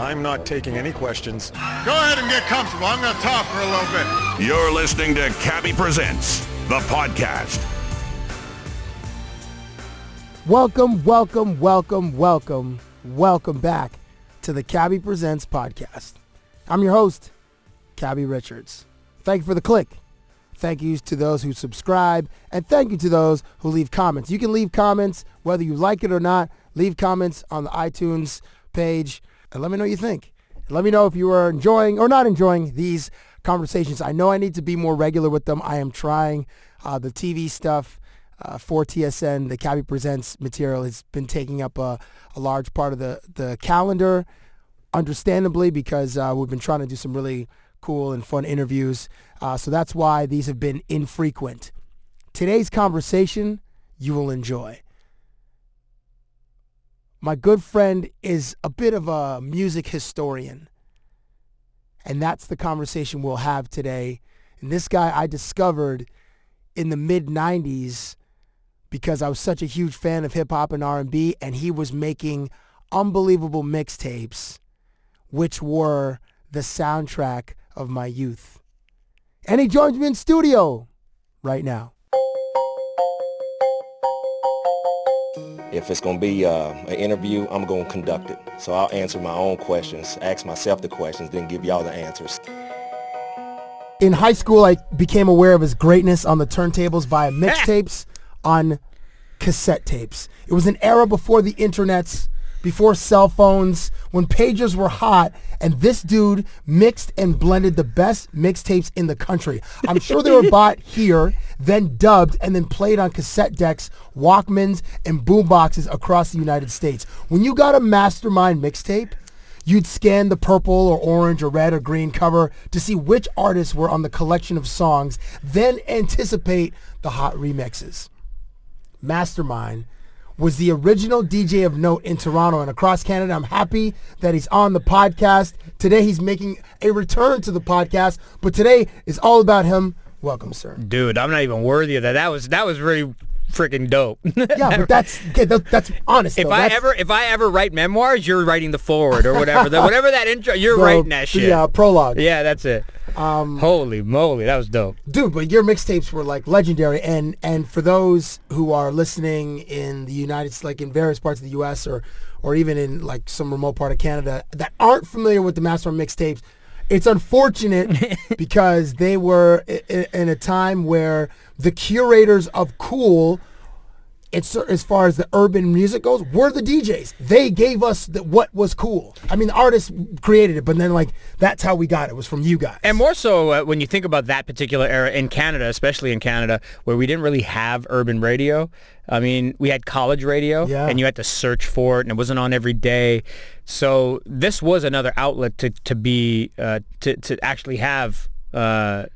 I'm not taking any questions. Go ahead and get comfortable. I'm going to talk for a little bit. You're listening to Cabbie Presents, the podcast. Welcome, welcome, welcome, welcome, welcome back to the Cabbie Presents podcast. I'm your host, Cabbie Richards. Thank you for the click. Thank you to those who subscribe, and thank you to those who leave comments. You can leave comments whether you like it or not. Leave comments on the iTunes page and let me know what you think. Let me know if you are enjoying or not enjoying these conversations. I know I need to be more regular with them. I am trying. Uh, the TV stuff uh, for TSN, the Cabbie Presents material has been taking up a, a large part of the, the calendar, understandably, because uh, we've been trying to do some really cool and fun interviews. Uh, so that's why these have been infrequent. Today's conversation you will enjoy. My good friend is a bit of a music historian. And that's the conversation we'll have today. And this guy I discovered in the mid 90s because I was such a huge fan of hip hop and R&B and he was making unbelievable mixtapes which were the soundtrack of my youth. And he joins me in studio right now. If it's going to be uh, an interview, I'm going to conduct it. So I'll answer my own questions, ask myself the questions, then give y'all the answers. In high school, I became aware of his greatness on the turntables via mixtapes on cassette tapes. It was an era before the internets, before cell phones, when pagers were hot, and this dude mixed and blended the best mixtapes in the country. I'm sure they were bought here, then dubbed, and then played on cassette decks, Walkmans, and boomboxes across the United States. When you got a Mastermind mixtape, you'd scan the purple or orange or red or green cover to see which artists were on the collection of songs, then anticipate the hot remixes. Mastermind was the original DJ of note in Toronto and across Canada. I'm happy that he's on the podcast. Today he's making a return to the podcast, but today is all about him. Welcome, sir. Dude, I'm not even worthy of that. That was that was really freaking dope. yeah, but that's okay, that, that's honest. If though. I That's ever if I ever write memoirs, you're writing the forward or whatever. the, whatever that intro, you're the- writing that shit. The uh, prologue. Yeah, that's it. Um, Holy moly, that was dope. dude but your mixtapes were like legendary and and for those who are listening in the united states like in various parts of the us or or even in like some remote part of canada that aren't familiar with the master mixtapes it's unfortunate because they were in a time where the curators of cool it's as far as the urban music goes, we're the DJs. They gave us the, what was cool. I mean, the artists created it, but then like that's how we got it was from you guys. And more so uh, when you think about that particular era in Canada, especially in Canada, where we didn't really have urban radio. I mean, we had college radio, Yeah. and you had to search for it, and it wasn't on every day. So this was another outlet to to be uh, to to actually have uh,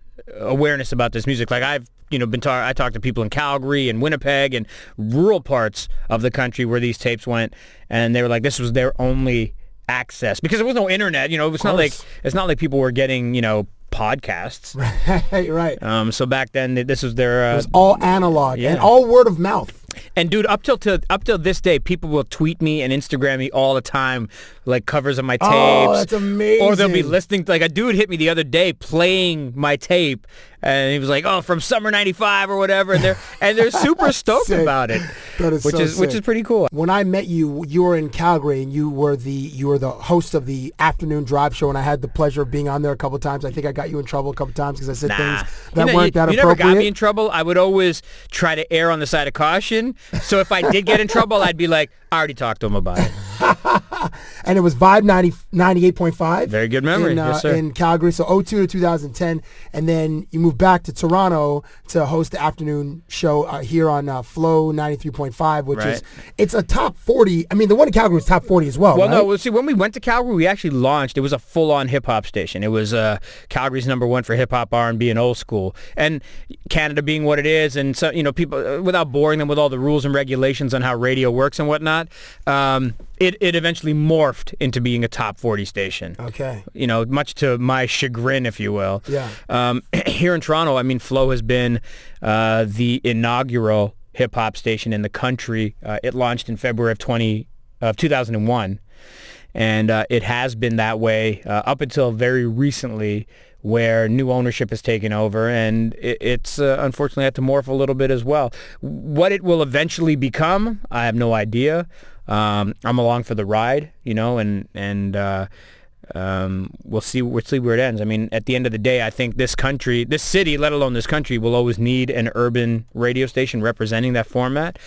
awareness about this music. Like I've you know been talk- I talked to people in Calgary and Winnipeg and rural parts of the country where these tapes went, and they were like, this was their only access because there was no internet. You know, it's not like it's not like people were getting you know podcasts. right, right. Um, so back then, this was their. It Uh, was all analog Yeah. and all word of mouth. and dude, up till to, up till this day, people will tweet me and Instagram me all the time, like covers of my tapes. Oh, that's amazing. Or they'll be listening. To, like a dude hit me the other day playing my tape, and he was like, "Oh, from summer '95 or whatever," and they're and they're super stoked Sick. about it, is which so is which is pretty cool. When I met you, you were in Calgary and you were the you were the host of the afternoon drive show, and I had the pleasure of being on there a couple times. I think I got you in trouble a couple times because I said Nah. things You that know, weren't you, that you never appropriate. got me in trouble. I would always try to err on the side of caution. So if I did get in trouble, I'd be like, I already talked to him about it. and it was Vibe 90, 98.5. Very good memory. In, uh, Yes, sir. in Calgary, so 02 to 2010, and then you moved back to Toronto to host the afternoon show uh, here on uh, Flow 93.5, which is it's a top 40. I mean, the one in Calgary was top 40 as well. Well, right? no. well, See, when we went to Calgary, we actually launched. It was a full-on hip hop station. It was uh, Calgary's number one for hip hop, R and B, and old school. And Canada being what it is, and so you know, people uh, without boring them with all the rules and regulations on how radio works and whatnot, um, it it eventually morphed into being a top 40 station. Okay. You know, much to my chagrin, if you will. Yeah. Um, here in Toronto, I mean, Flow has been uh, the inaugural hip hop station in the country. Uh, it launched in February of 20 of 2001, and uh, it has been that way uh, up until very recently, where new ownership has taken over, and it, it's uh, unfortunately had to morph a little bit as well. What it will eventually become, I have no idea. Um, I'm along for the ride, you know, and and. Uh, um, we'll see. We'll see where it ends. I mean, at the end of the day, I think this country, this city, let alone this country, will always need an urban radio station representing that format.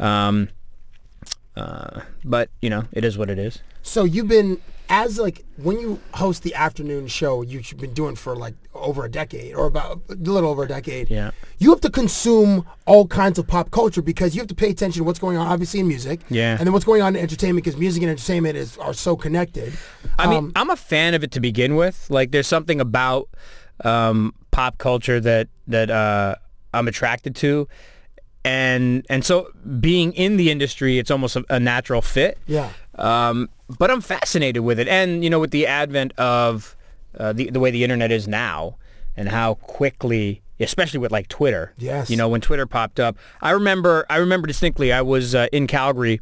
Um, uh, but you know, it is what it is. So you've been as like when you host the afternoon show, you've been doing for like over a decade or about a little over a decade. Yeah. You have to consume all kinds of pop culture because you have to pay attention to what's going on, obviously in music. Yeah. And then what's going on in entertainment because music and entertainment is are so connected. I mean, Um, I'm a fan of it to begin with. Like, there's something about um, pop culture that that uh, I'm attracted to, and and so being in the industry, it's almost a, a natural fit. Yeah. Um, but I'm fascinated with it, and you know, with the advent of uh, the the way the internet is now, and how quickly, especially with like Twitter. Yes. You know, when Twitter popped up, I remember I remember distinctly. I was uh, in Calgary,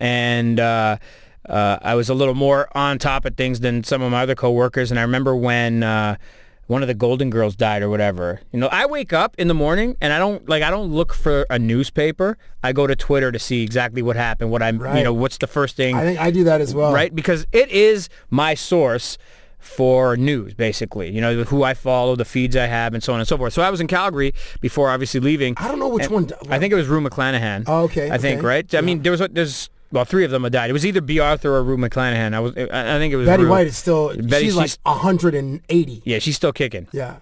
and. Uh, uh, I was a little more on top of things than some of my other coworkers, and I remember when uh, one of the Golden Girls died or whatever. You know, I wake up in the morning and I don't like I don't look for a newspaper. I go to Twitter to see exactly what happened, what I'm, you know, what's the first thing I think I do that as well. right? Because it is my source for news, basically. You know, who I follow, the feeds I have, and so on and so forth. So I was in Calgary before obviously leaving. I don't know which one. I think it was Rue McClanahan. Oh, okay, I think okay. right. I mean, there was there's well three of them had died. It was either Bea Arthur or Rue McClanahan. I was I think it was Betty Rue. White is still Betty, she's like she's- 180. Yeah, she's still kicking. Yeah.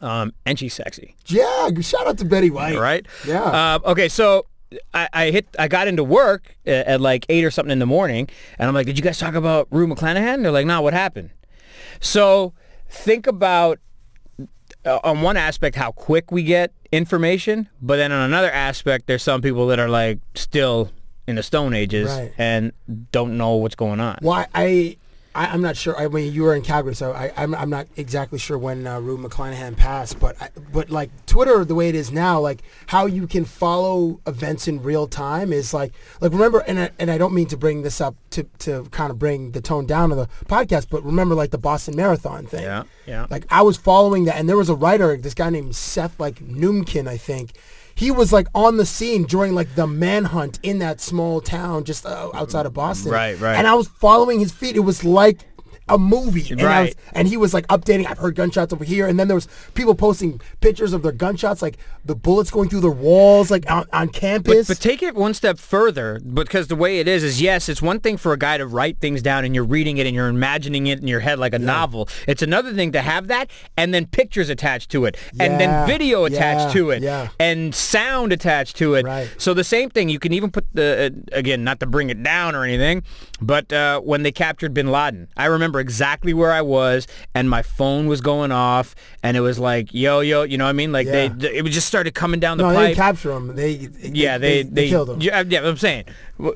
Um, and she's sexy. Yeah, shout out to Betty White. right? Yeah. Uh, okay, so I, I hit, I got into work at, at like eight or something in the morning, and I'm like, "Did you guys talk about Rue McClanahan?" They're like, "No, what happened?" So think about uh, on one aspect how quick we get information, but then on another aspect, there's some people that are like still in the Stone Ages Right. and don't know what's going on. Well, I, I I'm not sure. I mean, you were in Calgary, so I, I'm, I'm not exactly sure when uh, Rue McClanahan passed. But I, but like Twitter, the way it is now, like how you can follow events in real time is like like remember, and I, and I don't mean to bring this up to to kind of bring the tone down of the podcast, but remember like the Boston Marathon thing. Yeah, yeah. Like I was following that, and there was a writer, this guy named Seth like Mnookin, I think. He was like on the scene during like the manhunt in that small town just uh, outside of Boston. Right, right. And I was following his feet. It was like a movie. And, I was- Right. and he was like updating. I've heard gunshots over here, and then there was people posting pictures of their gunshots, like the bullets going through their walls, like on, on campus. but take it one step further because the way it is is yes, it's one thing for a guy to write things down and you're reading it and you're imagining it in your head like a novel. It's another thing to have that and then pictures attached to it and Yeah, then video attached yeah, to it yeah. and sound attached to it. Right. So the same thing. You can even put the uh, again not to bring it down or anything, but uh, when they captured Bin Laden, I remember exactly where I was and my phone was going off and it was like yo yo, you know what I mean? Like Yeah. they it just started coming down the no, they pipe. didn't capture him. They, they Yeah, they they, killed him. Yeah, yeah, I'm saying,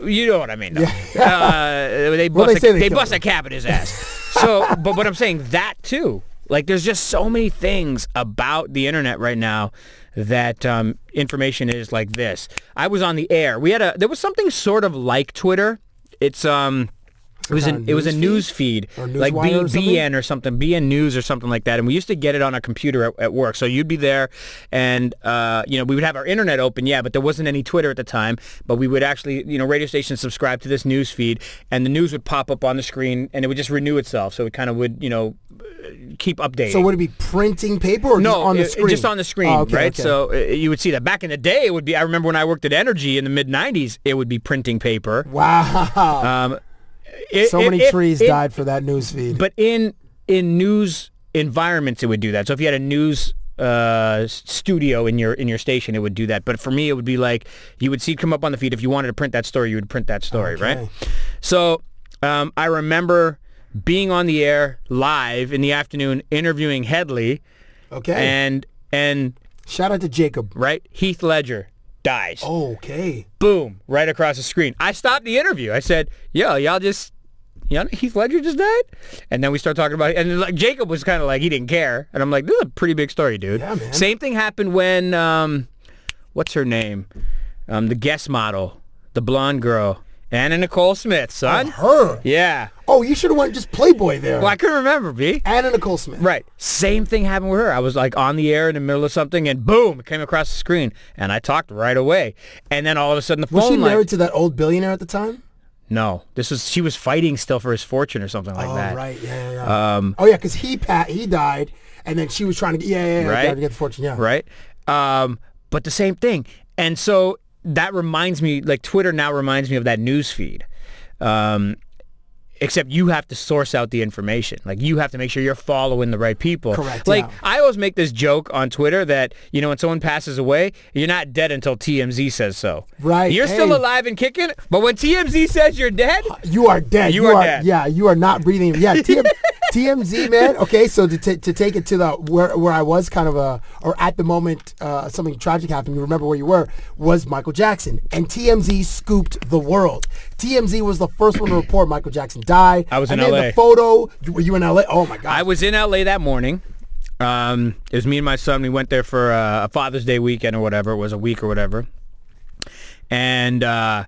you know what I mean. though. Uh, they Well, they a, they they bust a cap in his ass. so, but but I'm saying that too. Like, there's just so many things about the internet right now that um, information is like this. I was on the air. We had a there was something sort of like Twitter. It's um. It was an it was a news news feed? Or like B, or? BN or something, BN News or something like that. And we used to get it on our computer at, at work. So you'd be there, and uh, you know we would have our internet open, yeah, but there wasn't any Twitter at the time. But we would actually, you know, radio stations subscribe to this news feed, and the news would pop up on the screen, and it would just renew itself. So it kind of would, you know, keep updating. So would it be printing paper or no, just on the screen? just on the screen, Oh, okay, right? okay. So uh, you would see that. Back in the day, it would be. I remember when I worked at Energy in the mid '90s, it would be printing paper. wow. Um, It- so many it- trees it- died for that news feed. But in in news environments, it would do that. So if you had a news uh, studio in your in your station, it would do that. But for me, it would be like you would see it come up on the feed. If you wanted to print that story, you would print that story, right? So um, I remember being on the air live in the afternoon interviewing Headley, okay. and and Shout out to Jacob. right Heath Ledger dies. Okay. Boom, right across the screen. I stopped the interview. I said, "Yo, y'all just." You know, Heath Ledger just died, and then we start talking about it. And like Jacob was kind of like he didn't care, and I'm like, this is a pretty big story, dude. Yeah, man. Same thing happened when, um, what's her name, um, the Guess model, the blonde girl, Anna Nicole Smith, son. Her. Yeah. Oh, you should have went just Playboy there. Well, I couldn't remember, B. Anna Nicole Smith. Right. Same thing happened with her. I was like on the air in the middle of something, and boom, it came across the screen, and I talked right away. And then all of a sudden, the phone. Was she line- married to that old billionaire at the time? No, this was she was fighting still for his fortune or something like oh, that. right. Yeah, yeah, yeah. Um, oh, yeah, because he pat he died, and then she was trying to get yeah, yeah, yeah, Right. to get the fortune. Yeah. Right. Um, but the same thing, and so that reminds me, like Twitter now reminds me of that news feed. Um, except you have to source out the information. Like you have to make sure you're following the right people. Correct, Like yeah. I always make this joke on Twitter that you know when someone passes away, you're not dead until TMZ says so. Right, You're still alive and kicking, but when TMZ says you're dead, You are dead. You are dead. Yeah, you are not breathing. Yeah, TM, TMZ, man. Okay, so to, t- to take it to the where where I was kind of a or at the moment uh, something tragic happened. You remember where you were was Michael Jackson, and TMZ scooped the world. TMZ was the first one to report Michael Jackson died. I was in LA. The photo. You, were you in LA? Oh my god. I was in LA that morning. Um, it was me and my son. We went there for uh, a Father's Day weekend or whatever. It was a week or whatever. And uh,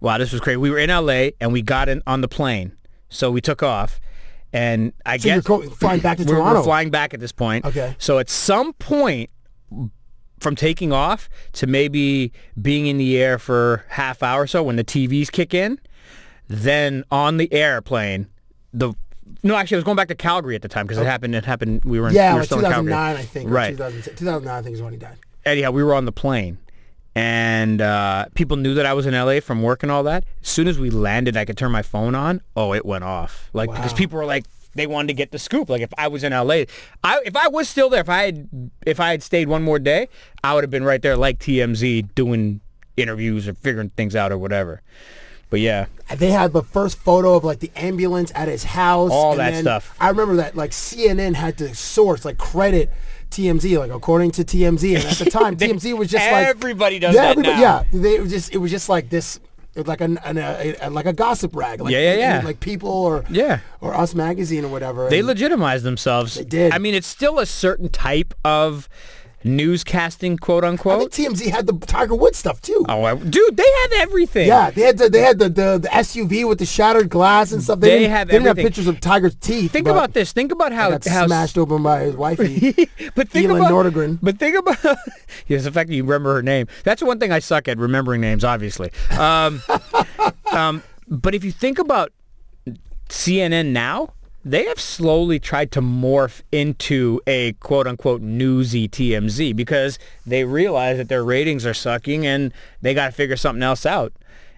wow, this was crazy. We were in LA and we got in on the plane, so we took off. And I So you're guess flying back to we're, we're flying back at this point. Okay. So at some point from taking off to maybe being in the air for half hour or so when the TVs kick in, then on the airplane, the no, actually, I was going back to Calgary at the time because it happened. It happened. We were in, yeah, we were like still in Calgary. 2009, I think. Right. 2010 2009, I think is when he died. Anyhow, we were on the plane, and uh, people knew that I was in LA from work and all that. As soon as we landed, I could turn my phone on. Oh, it went off. Like because people were like, they wanted to get the scoop. Like if I was in LA, I if I was still there, if I had if I had stayed one more day, I would have been right there like TMZ doing interviews or figuring things out or whatever. But yeah, They had the first photo of like the ambulance at his house. All that stuff. I remember that like CNN had to source like credit TMZ like according to TMZ and at the time They- TMZ was just like everybody does yeah, that everybody- now. Yeah, they just it was just like this. Like an, an a, a- like a gossip rag. Like, Yeah, yeah, yeah. Like people or Yeah. or Us Magazine or whatever. They legitimized themselves. They did. I mean, it's still a certain type of newscasting, quote unquote. I think TMZ had the Tiger Woods stuff too. Oh, I- dude, they had everything. Yeah, they had the, they had the, the, the SUV with the shattered glass and stuff. They, They didn't, have they didn't have pictures of Tiger's teeth. Think about this. Think about how got how smashed open by his wife. but think Elin about Nordegren. But think about yes, the fact that you remember her name. That's one thing I suck at remembering names, obviously. Um, um, but if you think about CNN now, they have slowly tried to morph into a quote unquote newsy TMZ because they realize that their ratings are sucking and they got to figure something else out.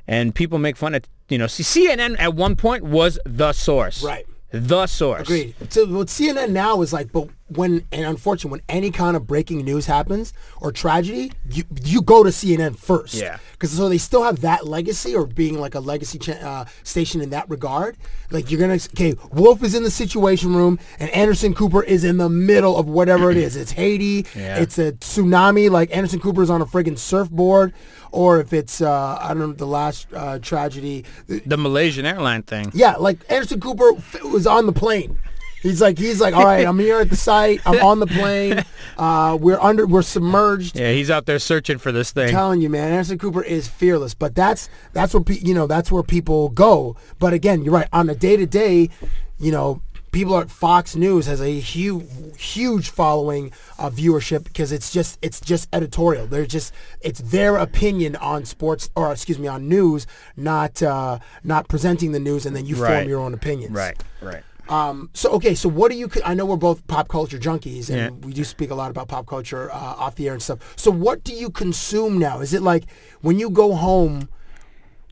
And people make fun of you know. See, CNN at one point was the source. Right. The source. Agreed. So what CNN now is like, but when and unfortunately, when any kind of breaking news happens or tragedy, you you go to CNN first. Yeah. Because so they still have that legacy or being like a legacy cha- uh, station in that regard. Like you're gonna okay, Wolf is in the Situation Room and Anderson Cooper is in the middle of whatever it is. It's Haiti. Yeah. It's a tsunami. Like Anderson Cooper is on a friggin' surfboard. Or if it's uh, I don't know the last uh, tragedy, The Malaysian airline thing. yeah, like Anderson Cooper f- was on the plane. He's like, he's like, all right, I'm here at the site. I'm on the plane. Uh, we're under, we're submerged. Yeah, he's out there searching for this thing. telling you, man, Anderson Cooper is fearless. But that's that's where pe- you know that's where people go. But again, you're right. On a day to day, you know, people at Fox News has a huge huge following of viewership because it's just it's just editorial. They're just it's their opinion on sports or excuse me on news, not uh, not presenting the news, and then you Right. form your own opinions. Right, right. Um, so okay, so what do you? I know we're both pop culture junkies, and Yeah. we do speak a lot about pop culture uh, off the air and stuff. So what do you consume now? Is it like when you go home?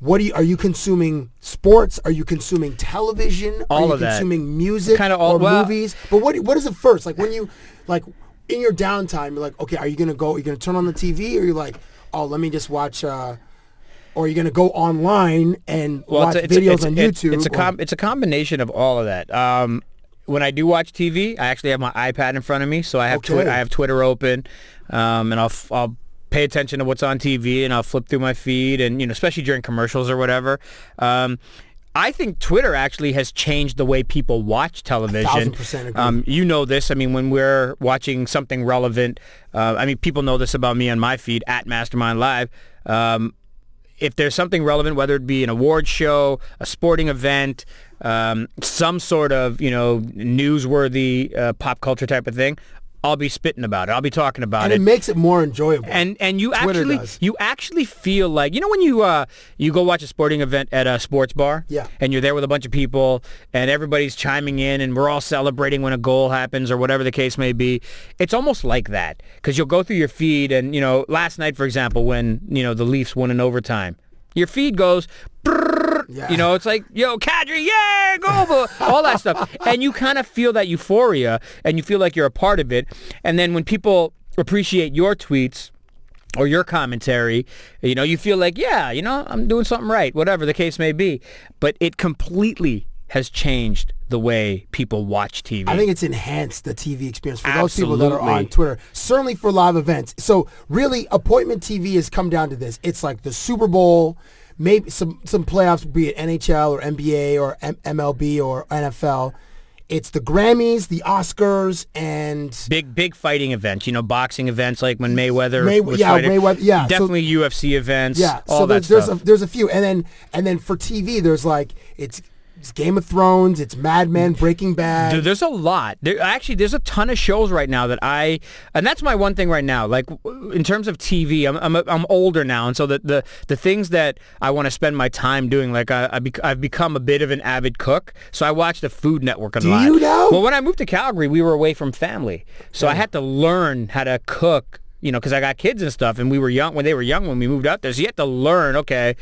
what do you, are you consuming sports? Are you consuming television? All are you of that. consuming music Kinda all- or well- movies? But what what is it first? Like when you like in your downtime, you're like, okay, are you gonna go? Are you gonna turn on the TV, or you're like, oh, let me just watch. Uh, or are you gonna go online and watch videos on it's- YouTube? It's a or- com- it's a combination of all of that. Um, when I do watch TV, I actually have my iPad in front of me, so I have Okay. I have Twitter open, um, and I'll f- I'll pay attention to what's on TV, and I'll flip through my feed, and you know, especially during commercials or whatever. Um, I think Twitter actually has changed the way people watch television. thousand percent agree. Um, you know this. I mean, when we're watching something relevant, uh, I mean, people know this about me on my feed at Mastermind Live. Um, if there's something relevant, whether it be an award show, a sporting event, um, some sort of you know newsworthy uh, pop culture type of thing, I'll be spitting about it. I'll be talking about and it. it makes it more enjoyable. and and you Twitter actually does. you actually feel like you know when you uh you go watch a sporting event at a sports bar Yeah. and you're there with a bunch of people and everybody's chiming in and we're all celebrating when a goal happens or whatever the case may be it's almost like that because you'll go through your feed and you know last night for example when you know the Leafs won in overtime your feed goes Yeah. you know it's like yo Kadri yeah go all that stuff and you kind of feel that euphoria and you feel like you're a part of it and then when people appreciate your tweets or your commentary, you know, you feel like, yeah, you know, I'm doing something right, whatever the case may be. But it completely has changed the way people watch TV. I think it's enhanced the TV experience for those people that are on Twitter. Certainly for live events. So really, appointment TV has come down to this. It's like the Super Bowl, maybe some some playoffs, be it NHL or NBA or M- MLB or NFL. It's the Grammys, the Oscars, and big, big fighting events, you know, boxing events like when Mayweather May- was yeah, fighting. Mayweather- yeah, so- Definitely UFC events, yeah. all so that there's there's a, there's a few, and then and then for TV, there's like it's, it's Game of Thrones, it's Mad Men, Breaking Bad. Dude, there's a lot. There actually there's a ton of shows right now that I and that's my one thing right now. Like in terms of TV, I'm I'm, I'm older now, and so the the, the things that I want to spend my time doing, like I, I bec- I've become a bit of an avid cook, so I watch the Food Network a Do lot. you now? Well, when I moved to Calgary, we were away from family, so I had to learn how to cook. You know, because I got kids and stuff, and we were young when they were young when we moved out there. So you had to learn. Okay,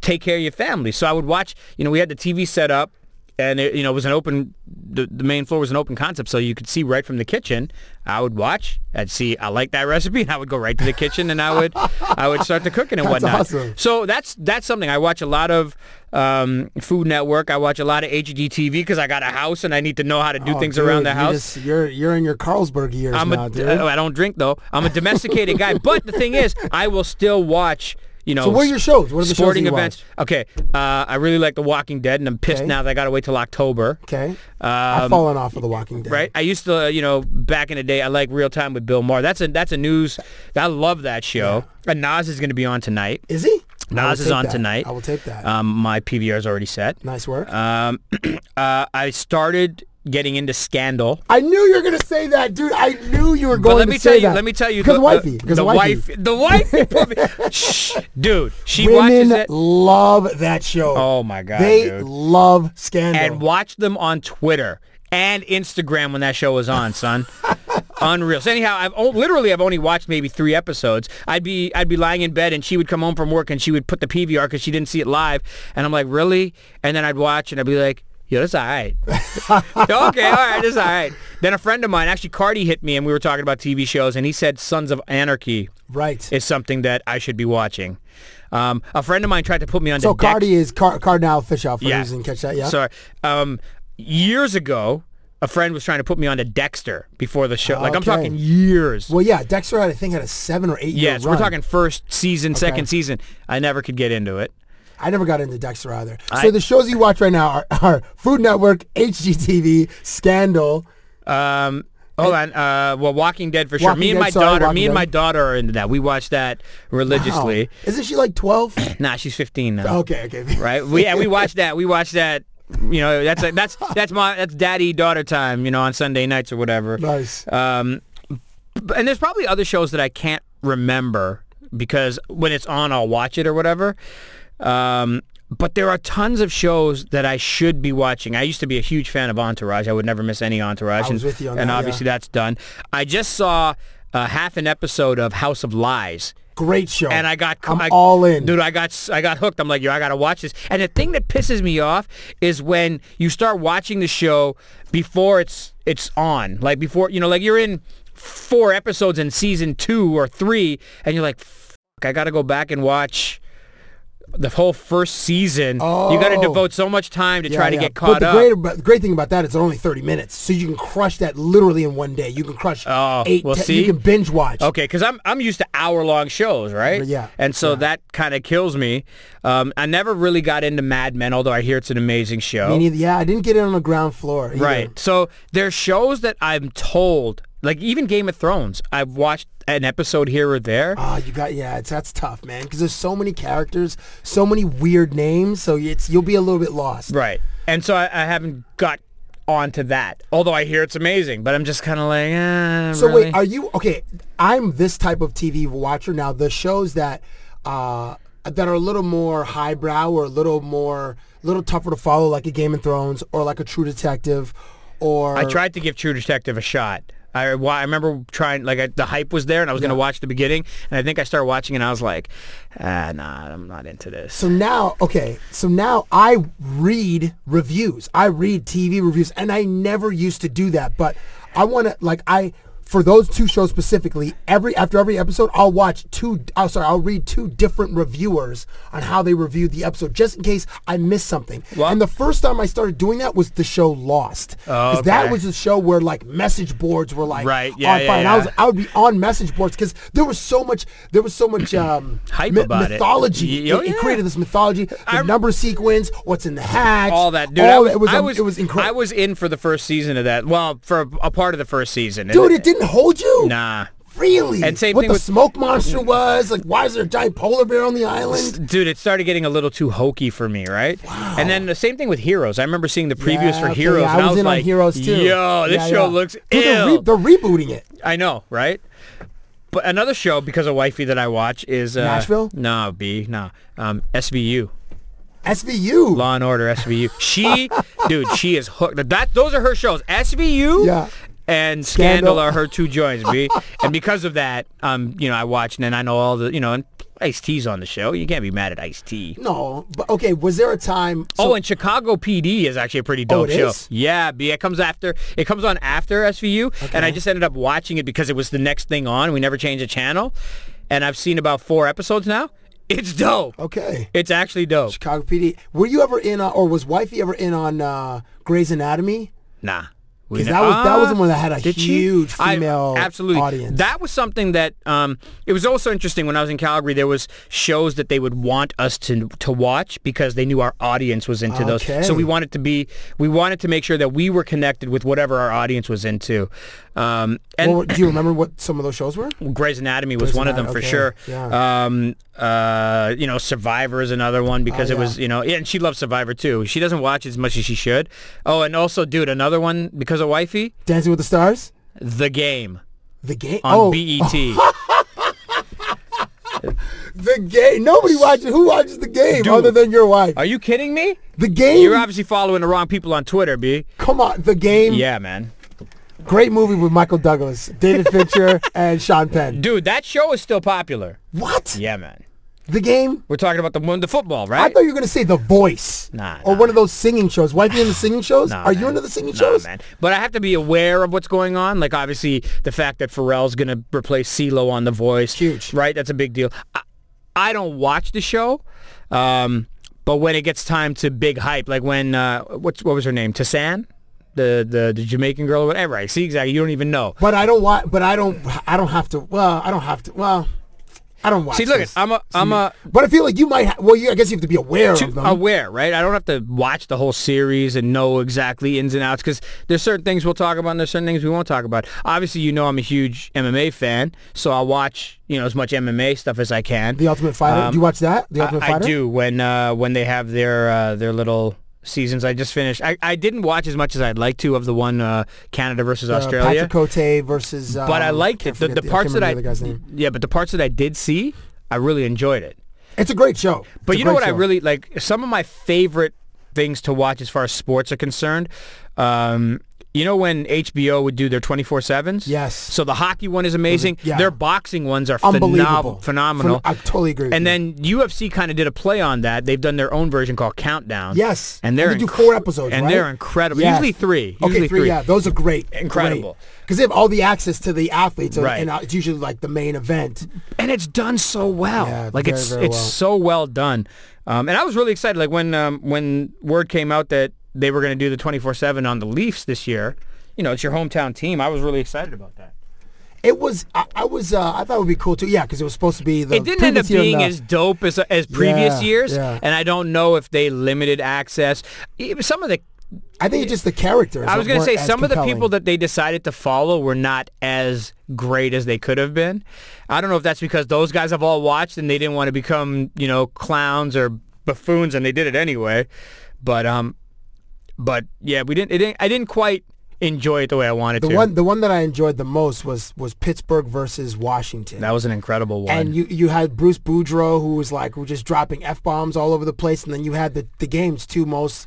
take care of your family. So I would watch, you know, we had the TV set up and it, you know, it was an open, the, the main floor was an open concept. So you could see right from the kitchen. I would watch, I'd see, I like that recipe and I would go right to the kitchen and I would, I would start the cooking and That's whatnot. awesome. So that's, that's something I watch a lot of, um, Food Network. I watch a lot of HGTV because I got a house and I need to know how to do Oh, things dude, around the house. just- you're you're in your Carlsberg years I'm now, a, dude. I don't drink though. I'm a domesticated guy. But the thing is, I will still watch. You know, So what are your shows? What are the sporting you events? Okay, uh, I really like The Walking Dead, and I'm pissed Okay. now that I got to wait till October. okay. I've Um, fallen off of The Walking Dead. Right, I used to, you know, back in the day, I like Real Time with Bill Maher. That's a that's a news. I love that show. And Nas is going to be on tonight. Is he? Nas is on that. tonight. I will take that. Um, my PVR is already set. nice work. Um, uh, I started getting into Scandal. I knew you were gonna say that, dude. I knew you were going to say that. But going let to me say tell you. that. Let me tell you. Because the, wifey. the, Because the wifey. wife. The wifey put me. Shh, dude. She watches Women it. love that show. Oh my god, they dude. love Scandal. and watch them on Twitter and Instagram when that show was on, son. Unreal. So anyhow, I've o- literally I've only watched maybe three episodes. I'd be I'd be lying in bed and she would come home from work and she would put the PVR because she didn't see it live, and I'm like, really? And then I'd watch and I'd be like. Yo, that's all right. okay, all right, that's all right. Then a friend of mine, actually Cardi hit me and we were talking about TV shows and he said Sons of Anarchy right. is something that I should be watching. Um, a friend of mine tried to put me on so the Dex- Cardi is Car- Cardinal Offishall for yeah. didn't catch that. Yeah. Sorry. Um, years ago, a friend was trying to put me onto Dexter before the show. Like I'm talking years. Well, yeah. Dexter, had, I think, had a seven or eight year yes, we're talking first season, Okay. second season. I never could get into it. I never got into Dexter either. I- so the shows you watch right now are, are Food Network, HGTV, Scandal. Um, hold on. Uh, well, Walking Dead for sure. Walking me and Dead, my sorry, daughter. Walking me and Dead. my daughter are into that. We watch that religiously. Wow. Isn't she like 12? Nah, she's 15 now. okay, okay. Right? We yeah, we watch that. We watch that. You know, that's a, that's that's my that's daddy daughter time. You know, on Sunday nights or whatever. Nice. Um, and there's probably other shows that I can't remember because when it's on, I'll watch it or whatever. Um, but there are tons of shows that I should be watching. I used to be a huge fan of Entourage. I would never miss any Entourage. I was and, with you on and that, obviously yeah. that's done. I just saw uh, half an episode of House of Lies. Great show. and I got I'm I- all in. dude. I got I got hooked. I'm like, yo, I gotta watch this. And the thing that pisses me off is when you start watching the show before it's it's on, like before you know, like you're in four episodes in season two or three, and you're like, Fuck, I gotta go back and watch. The whole first season, you got to Oh. devote so much time to Yeah, try to yeah. get caught but the up. Great, about- the great thing about that is it's only 30 minutes, so you can crush that literally in one day. You can crush Oh, eight. well, ten- see? you can binge watch. Okay, because I'm I'm used to hour long shows, right? Yeah, And so that kind of kills me. Um, I never really got into Mad Men, although I hear it's an amazing show. Yeah, I didn't get it on the ground floor. either. Right. So there's shows that I'm told, like even Game of Thrones, I've watched an episode here or there. Ah, you got yeah. It's that's tough, man, because there's so many characters, so many weird names, so it's you'll be a little bit lost. Right. And so I, I haven't got onto that. Although I hear it's amazing, but I'm just kind of like, eh, So really? wait, are you okay? I'm this type of TV watcher now. The shows that uh, that are a little more highbrow or a little more, a little tougher to follow, like a Game of Thrones or like a True Detective, or I tried to give True Detective a shot. I, I remember trying, like, I, the hype was there, and I was going to watch the beginning, and I think I started watching, and I was like, ah, nah, I'm not into this. So now, okay, so now I read reviews. I read TV reviews, and I never used to do that. But I want to, like, I for those two shows specifically, every after every episode, I'll watch two. Oh, sorry, I'll read two different reviewers on how they reviewed the episode, just in case I missed something. And the first time I started doing that was the show Lost, because that Okay. was the show where like message boards were like Right, yeah, on yeah, fire. And I was I would be on message boards because there was so much there was so much um, Hype about it. mythology. Y- oh, it, it created this mythology, the I- number sequence, what's in the hatch, all that, dude. all I was, that. it was, I was, it was incredible. I was in for the first season of that. Well, for a, a part of the first season. Dude, it didn't hold you. Nah. Really? And same what thing the with- smoke monster was like. Why is there a giant polar bear on the island? Dude, it started getting a little too hokey for me, right? Wow. And then the same thing with Heroes. I remember seeing the previews Yeah, for okay, Heroes, yeah, and I was, was in like, on Heroes too. "Yo, this Yeah, show looks Dude, they're, ill." re- they're rebooting it. I know, right? But another show because of wifey that I watch is uh, Nashville? No, B, no, um, SVU. SVU. Law and Order SVU. She, dude, she is hooked. That those are her shows. SVU. Yeah. And Scandal, Scandal. are her two joints, B. and because of that, um, you know, I watch and then I know all the, you know, and Ice T's on the show. You can't be mad at Ice T. No, but okay. Was there a time? oh, and Chicago PD is actually a pretty Oh, dope it show. is? Yeah, B. It comes after. It comes on after SVU, and I just ended up watching it because it was the next thing on. We never changed the channel, and I've seen about four episodes now. It's dope. okay. It's actually dope. Chicago PD. Were you ever in, uh, or was wifey ever in on uh, Grey's Anatomy? Nah. We 'Cause ne- that was- that was the Ah, one that had a she? huge I- female absolutely. audience. That was something that um, it was also interesting when I was in Calgary. There was shows that they would want us to to watch because they knew our audience was into those. Okay. So we wanted to be we wanted to make sure that we were connected with whatever our audience was into. Um, and Well, do you remember what some of those shows were? Grey's Anatomy was Grey's one of them for okay, sure. yeah. Um, uh, you know, Survivor is another one because Oh, it was, you know, yeah, and she loves Survivor too. She doesn't watch as much as she should. Oh, and also, dude, another one because of wifey, Dancing with the Stars. The Game The game on oh, BET. The game. Nobody watches. Who watches the game Dude. other than your wife? Are you kidding me? The game. You're obviously following the wrong people on Twitter, B. Come on, the game. Yeah, man. Great movie with Michael Douglas, David Fincher, and Sean Penn. Dude, that show is still popular. What? Yeah, man. The game? We're talking about the one, the football, right? I thought you were gonna say The Voice. Nah, Or nah. one of those singing shows. Wife you the singing shows? Nah, Are you into the singing Nah, shows? man. But I have to be aware of what's going on. Like obviously the fact that Pharrell's gonna replace CeeLo on The Voice. Huge. Right? That's a big deal. I, I don't watch the show. Um, but when it gets time to big hype, like when uh, what's what was her name? Tessanne? The, the the Jamaican girl or whatever. I see exactly. You don't even know. But I don't watch. But I don't. I don't have to. Well, I don't have to. Well, I don't watch. See, look. I'm a I'm a But I feel like you might. Ha- well, you, I guess you have to be aware of them. aware, right? I don't have to watch the whole series and know exactly ins and outs because there's certain things we'll talk about and there's certain things we won't talk about. Obviously, you know I'm a huge MMA fan, so I'll watch you know as much MMA stuff as I can. the Ultimate Fighter. Um, do you watch that? The Ultimate I, I do when uh, when they have their uh, their little seasons. I just finished. I, I didn't watch as much as I'd like to of the one uh, Canada versus Uh, Australia, Patrick Cote versus. Um, but I liked it. The, the the- parts that I yeah, but the parts that I did see, I really enjoyed it. It's a great show. But It's a you know what I really like? Some of my favorite things to watch as far as sports are concerned. Um, You know when HBO would do their 24/7s? Yes. So the hockey one is amazing. Yeah. Their boxing ones are Unbelievable. phenom- phenomenal. Phen- I totally agree And then UFC kind of did a play on that. They've done their own version called Countdown. Yes. And they're they do inc- four episodes, and right? they're incredible. Yes. Usually three. Okay, Usually three, Yeah, those are great. Incredible. Because they have all the access to the athletes, and- Right. and uh, it's usually like the main event. and it's done so well. Yeah, like very, it's very it's well. so well done. Um, and I was really excited. Like when um, when word came out that they were going to do the 24/7 on the Leafs this year. You know, it's your hometown team. I was really excited about that. It was. I, I was. Uh, I thought it would be cool too. Yeah, because it was supposed to be the. it didn't end up previous year in being as dope as as previous Yeah, years, yeah. and I don't know if they limited access. Some of the I think it's just the characters. I was going going to to say some of the people that they decided to follow were not as great as they could have been. I don't know if that's because those guys have all watched and they didn't want to become, you know, clowns or buffoons and they did it anyway. But um but yeah, we didn't it didn't I didn't quite enjoy it the way I wanted The to. one, the one that I enjoyed the most was was Pittsburgh versus Washington. that was an incredible one. and you you had Bruce Boudreau who was like who was just dropping f bombs all over the place, and then you had the the game's two most.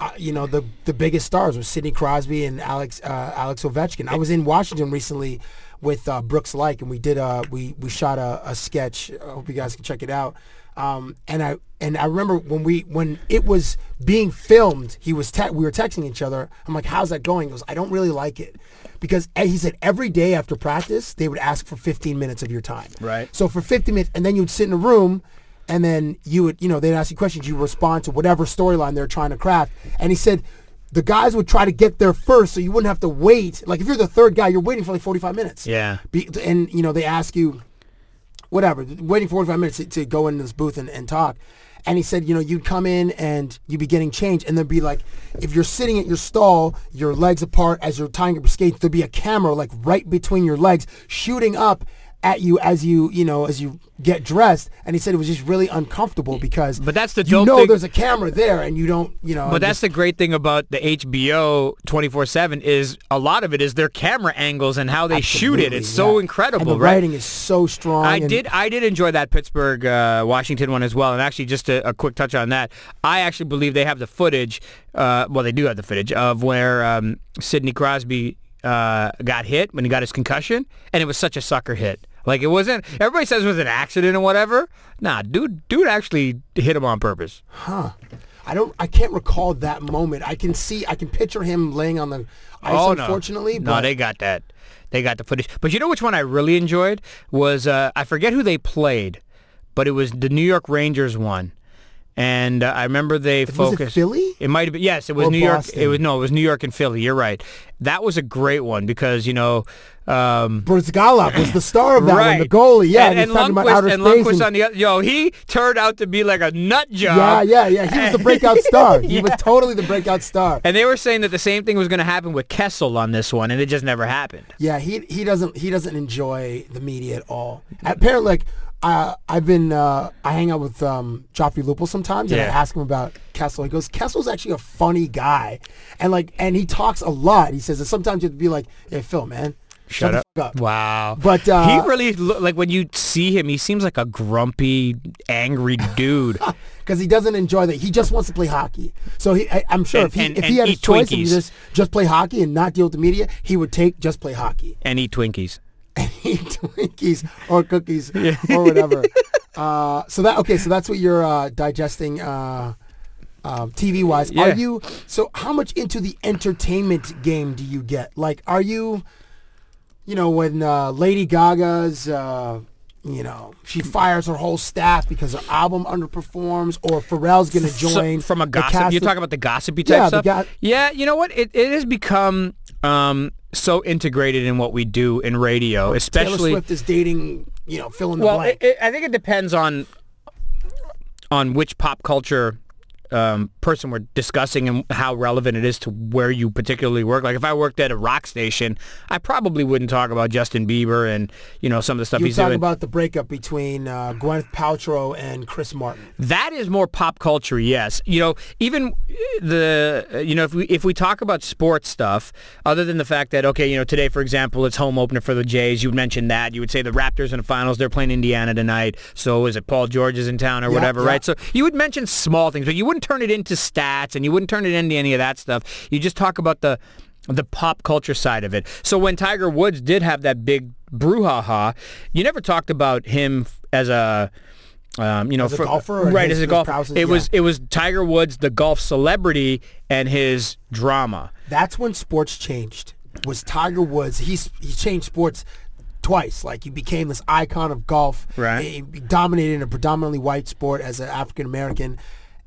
Uh, you know the the biggest stars were Sidney Crosby and Alex uh, Alex Ovechkin. I was in Washington recently with uh, Brooks Laich, and we did a we we shot a, a sketch. I hope you guys can check it out. Um, and I and I remember when we when it was being filmed, he was te- we were texting each other. I'm like, "How's that going?" He goes, "I don't really like it," because he said every day after practice they would ask for 15 minutes of your time. Right. So for 50 minutes, and then you would sit in a room, and then you would, you know, they'd ask you questions. You respond to whatever storyline they're trying to craft. And he said the guys would try to get there first, so you wouldn't have to wait. Like if you're the third guy, you're waiting for like 45 minutes. Yeah. Be, and you know they ask you, whatever, waiting 45 minutes to, to go into this booth and, and talk. And he said, you know, you'd come in and you'd be getting changed, and there'd be like, if you're sitting at your stall, your legs apart as you're tying your skates, there'd be a camera like right between your legs, shooting up at you as you, you know, as you get dressed. And he said it was just really uncomfortable because, But that's the you know, thing- there's a camera there, and you don't, you know. But that's just- the great thing about the HBO 24/7 is a lot of it is their camera angles and how they shoot it. It's so incredible, And the right? writing is so strong. I and- did. I did enjoy that Pittsburgh uh, Washington one as well. And actually, just a, a quick touch on that. I actually believe they have the footage. Uh, well, they do have the footage of where um, Sidney Crosby uh, got hit when he got his concussion, and it was such a sucker hit. Like it wasn't. Everybody says it was an accident or whatever. Nah, dude, dude actually hit him on purpose. Huh. I don't. I can't recall that moment. I can see. I can picture him laying on the ice. oh no, unfortunately, no, but they got that. They got the footage. But you know which one I really enjoyed was uh, I forget who they played, but it was the New York Rangers one. And uh, I remember they Was it focused. Philly? It might have been yes. It was Or New York. It was no. It was New York and Philly. You're right. That was a great one because you know. Um, Bryzgalov was the star of that right. one, the goalie. Yeah, and, he's and talking about outer and space. And- on the other. Yo, he turned out to be like a nut job. yeah, yeah. Yeah. He was the breakout star. He was totally the breakout star. And they were saying that the same thing was going to happen with Kessel on this one, and it just never happened. Yeah, he he doesn't he doesn't enjoy the media at all. Apparently, like uh, I've been uh, I hang out with um, Joffrey Lupul sometimes, and I ask him about Kessel. He goes, Kessel's actually a funny guy, and like and he talks a lot. He says that sometimes you have to be like, Hey, Phil, man, Shut, the up. up. Wow. But uh, he really like when you see him, he seems like a grumpy, angry dude. because he doesn't enjoy that. He just wants to play hockey. So he, I, I'm sure And- if he and- if and he had a eat choice and just just play hockey and not deal with the media, he would take just play hockey, and eat Twinkies. Eat Twinkies or cookies or whatever. uh, so that okay, so that's what you're uh, digesting. Uh, um, TV wise, Yeah. are you so? How much into the entertainment game do you get? Like, are you, you know, when uh, Lady Gaga's, uh, you know, she fires her whole staff because her album underperforms, or Pharrell's going to So- join from a gossip. You're talking about the gossipy type Yeah, stuff. go- yeah, you know what? It, it has become um, so integrated in what we do in radio, especially. Taylor. Swift is dating, you know, fill in the well, blank. it, it, I think it depends on on which pop culture um, person we're discussing and how relevant it is to where you particularly work. Like if I worked at a rock station, I probably wouldn't talk about Justin Bieber and you know some of the stuff you he's talk doing. about the breakup between uh, Gwyneth Paltrow and Chris Martin. That is more pop culture, yes. You know, even the you know if we if we talk about sports stuff, other than the fact that okay, you know today for example it's home opener for the Jays. You would mention that. You would say the Raptors in the finals. They're playing Indiana tonight. So is it Paul George is in town or Yeah, whatever, yeah. right? So you would mention small things, but you wouldn't turn it into stats and you wouldn't turn it into any of that stuff. You just talk about the the pop culture side of it. So when Tiger Woods did have that big brouhaha, you never talked about him as a um, you know, for- golfer right? his- as a golfer, it was it was Tiger Woods, the golf celebrity, and his drama. That's when sports changed. Was Tiger Woods? He's he changed sports twice. Like he became this icon of golf. Right. He dominated in a predominantly white sport as an African American,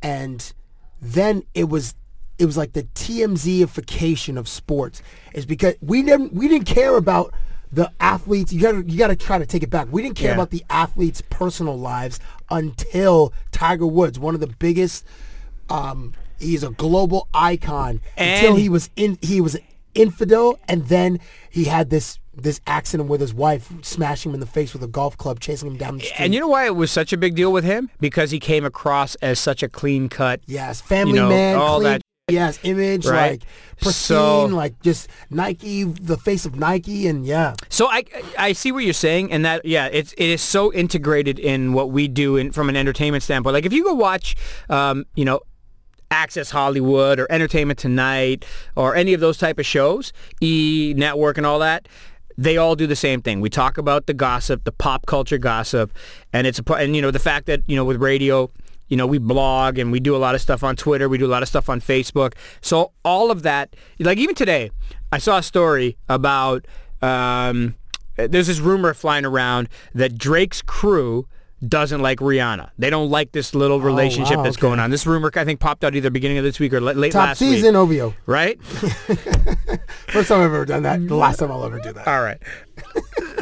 and then it was it was like the TMZification of sports. Is because we didn't we didn't care about the athletes. You gotta you gotta try to take it back. We didn't care Yeah. about the athletes' personal lives until Tiger Woods, one of the biggest. Um, he's a global icon until he was in he was infidel and then he had this this accident with his wife smashing him in the face with a golf club chasing him down the street And you know why it was such a big deal with him? Because he came across as such a clean cut. yes family you know, man all clean, that- yes image Right. like pristine So- like just nike the face of nike and yeah So I I see what you're saying, and that yeah, it's it is so integrated in what we do in from an entertainment standpoint. Like if you go watch, um, you know. Access Hollywood or Entertainment Tonight or any of those type of shows, E Network and all that, they all do the same thing. We talk about the gossip, the pop culture gossip, and it's a and you know the fact that you know with radio, you know we blog and we do a lot of stuff on Twitter, we do a lot of stuff on Facebook. So all of that, like even today, I saw a story about um, there's this rumor flying around that Drake's crew doesn't like Rihanna. They don't like this little oh, relationship Oh, wow, that's okay. going on. This rumor I think popped out either beginning of this week or late top last season week, OVO right? first time I've ever done that the last time I'll ever do that All right.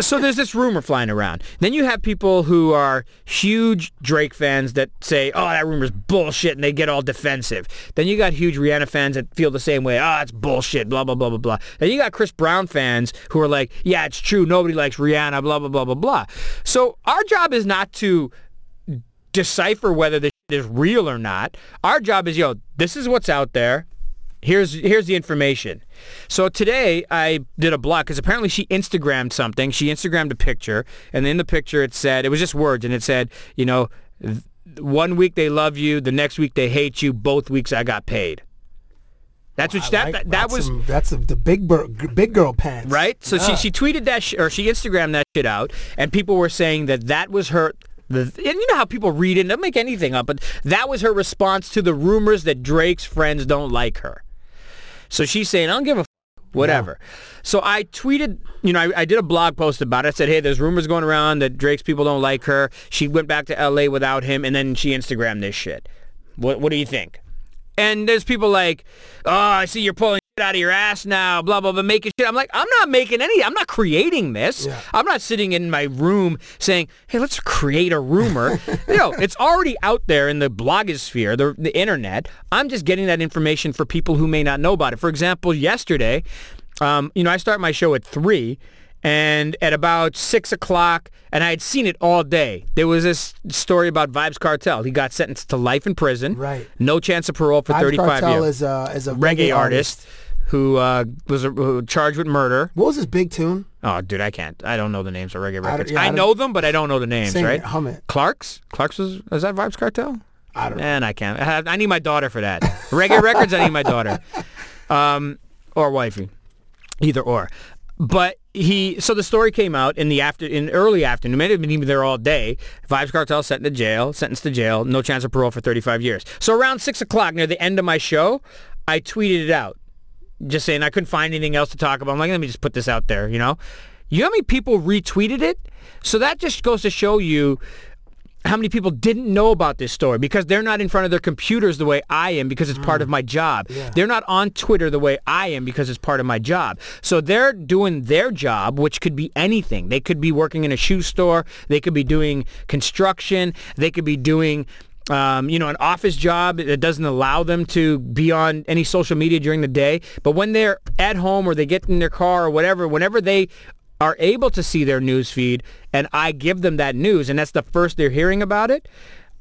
So there's this rumor flying around. Then you have people who are huge Drake fans that say, "Oh, that rumor's bullshit," and they get all defensive. Then you got huge Rihanna fans that feel the same way. "Oh, it's bullshit." Blah blah blah blah blah. Then you got Chris Brown fans who are like, "Yeah, it's true. Nobody likes Rihanna." Blah blah blah blah blah. So our job is not to decipher whether this is real or not. Our job is, yo, this is what's out there. Here's here's the information. So today I did a blog because apparently she Instagrammed something. She Instagrammed a picture, and in the picture it said it was just words, and it said, you know, one week they love you, the next week they hate you. Both weeks I got paid. That's what she, that, like- that, that that's was some- that's the, the big bur- big girl pants right? So Yeah. she, she tweeted that sh- or she Instagrammed that shit out, and people were saying that that was her. The, and you know how people read it, they'll make anything up, but that was her response to the rumors that Drake's friends don't like her. So she's saying, I don't give a f- whatever. So I tweeted, you know, I, I did a blog post about it. I said, hey, there's rumors going around that Drake's people don't like her. She went back to L.A. without him, and then she Instagrammed this shit. What, what do you think? And there's people like, oh, I see you're pulling out of your ass now, blah, blah, blah, making shit. I'm like, I'm not making any, I'm not creating this. I'm not sitting in my room saying, hey, let's create a rumor. you know, it's already out there in the blogosphere, the, the internet. I'm just getting that information for people who may not know about it. For example, yesterday, um, you know, I start my show at 3 and at about six o'clock, and I had seen it all day. There was this story about Vybz Kartel. He got sentenced to life in prison, Right. No chance of parole for Vibes 35 Cartel years. is a is a reggae, artist, who uh, was uh, charged with murder. what was his big tune Oh, dude, I can't. I don't know the names of reggae records. yeah, I I, don't- know them, but I don't know the names. Sing right? it, hum it. Clark's. Clark's was is that Vybz Kartel? I don't know. Man, I can't. I, have, I need my daughter for that. Reggae records. I need my daughter, um, or wifey, either or. But he. So the story came out in the after in early afternoon. May have been even there all day. Vybz Kartel sent to jail. Sentenced to jail. No chance of parole for 35 years. So around six o'clock near the end of my show, I tweeted it out, just saying I couldn't find anything else to talk about. I'm like, let me just put this out there. You know, you know how many people retweeted it? So that just goes to show you how many people didn't know about this story because they're not in front of their computers the way I am because it's part of mm. my job. They're not on Twitter the way I am because it's part of my job. So they're doing their job, which could be anything. They could be working in a shoe store. They could be doing construction. They could be doing um, you know, an office job that doesn't allow them to be on any social media during the day. But when they're at home or they get in their car or whatever, whenever they are able to see their news feed and I give them that news and that's the first they're hearing about it,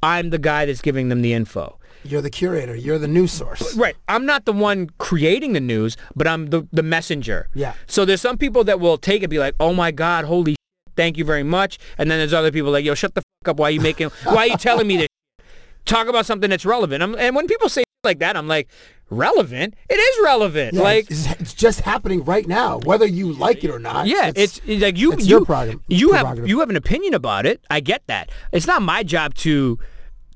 I'm the guy that's giving them the info. You're the curator. You're the news source. Right. I'm not the one creating the news, but I'm the, the messenger. Yeah. So there's some people that will take it and be like, oh my God, holy shit, thank you very much. And then there's other people like, yo, shut the fuck up. Why are you making, why are you telling me this? Talk about something that's relevant. I'm, and when people say like that, I'm like, relevant. It is relevant. Yeah, like it's, it's just happening right now, whether you like it or not. yeah, it's, it's like you it's you you have you have an opinion about it. I get that. It's not my job to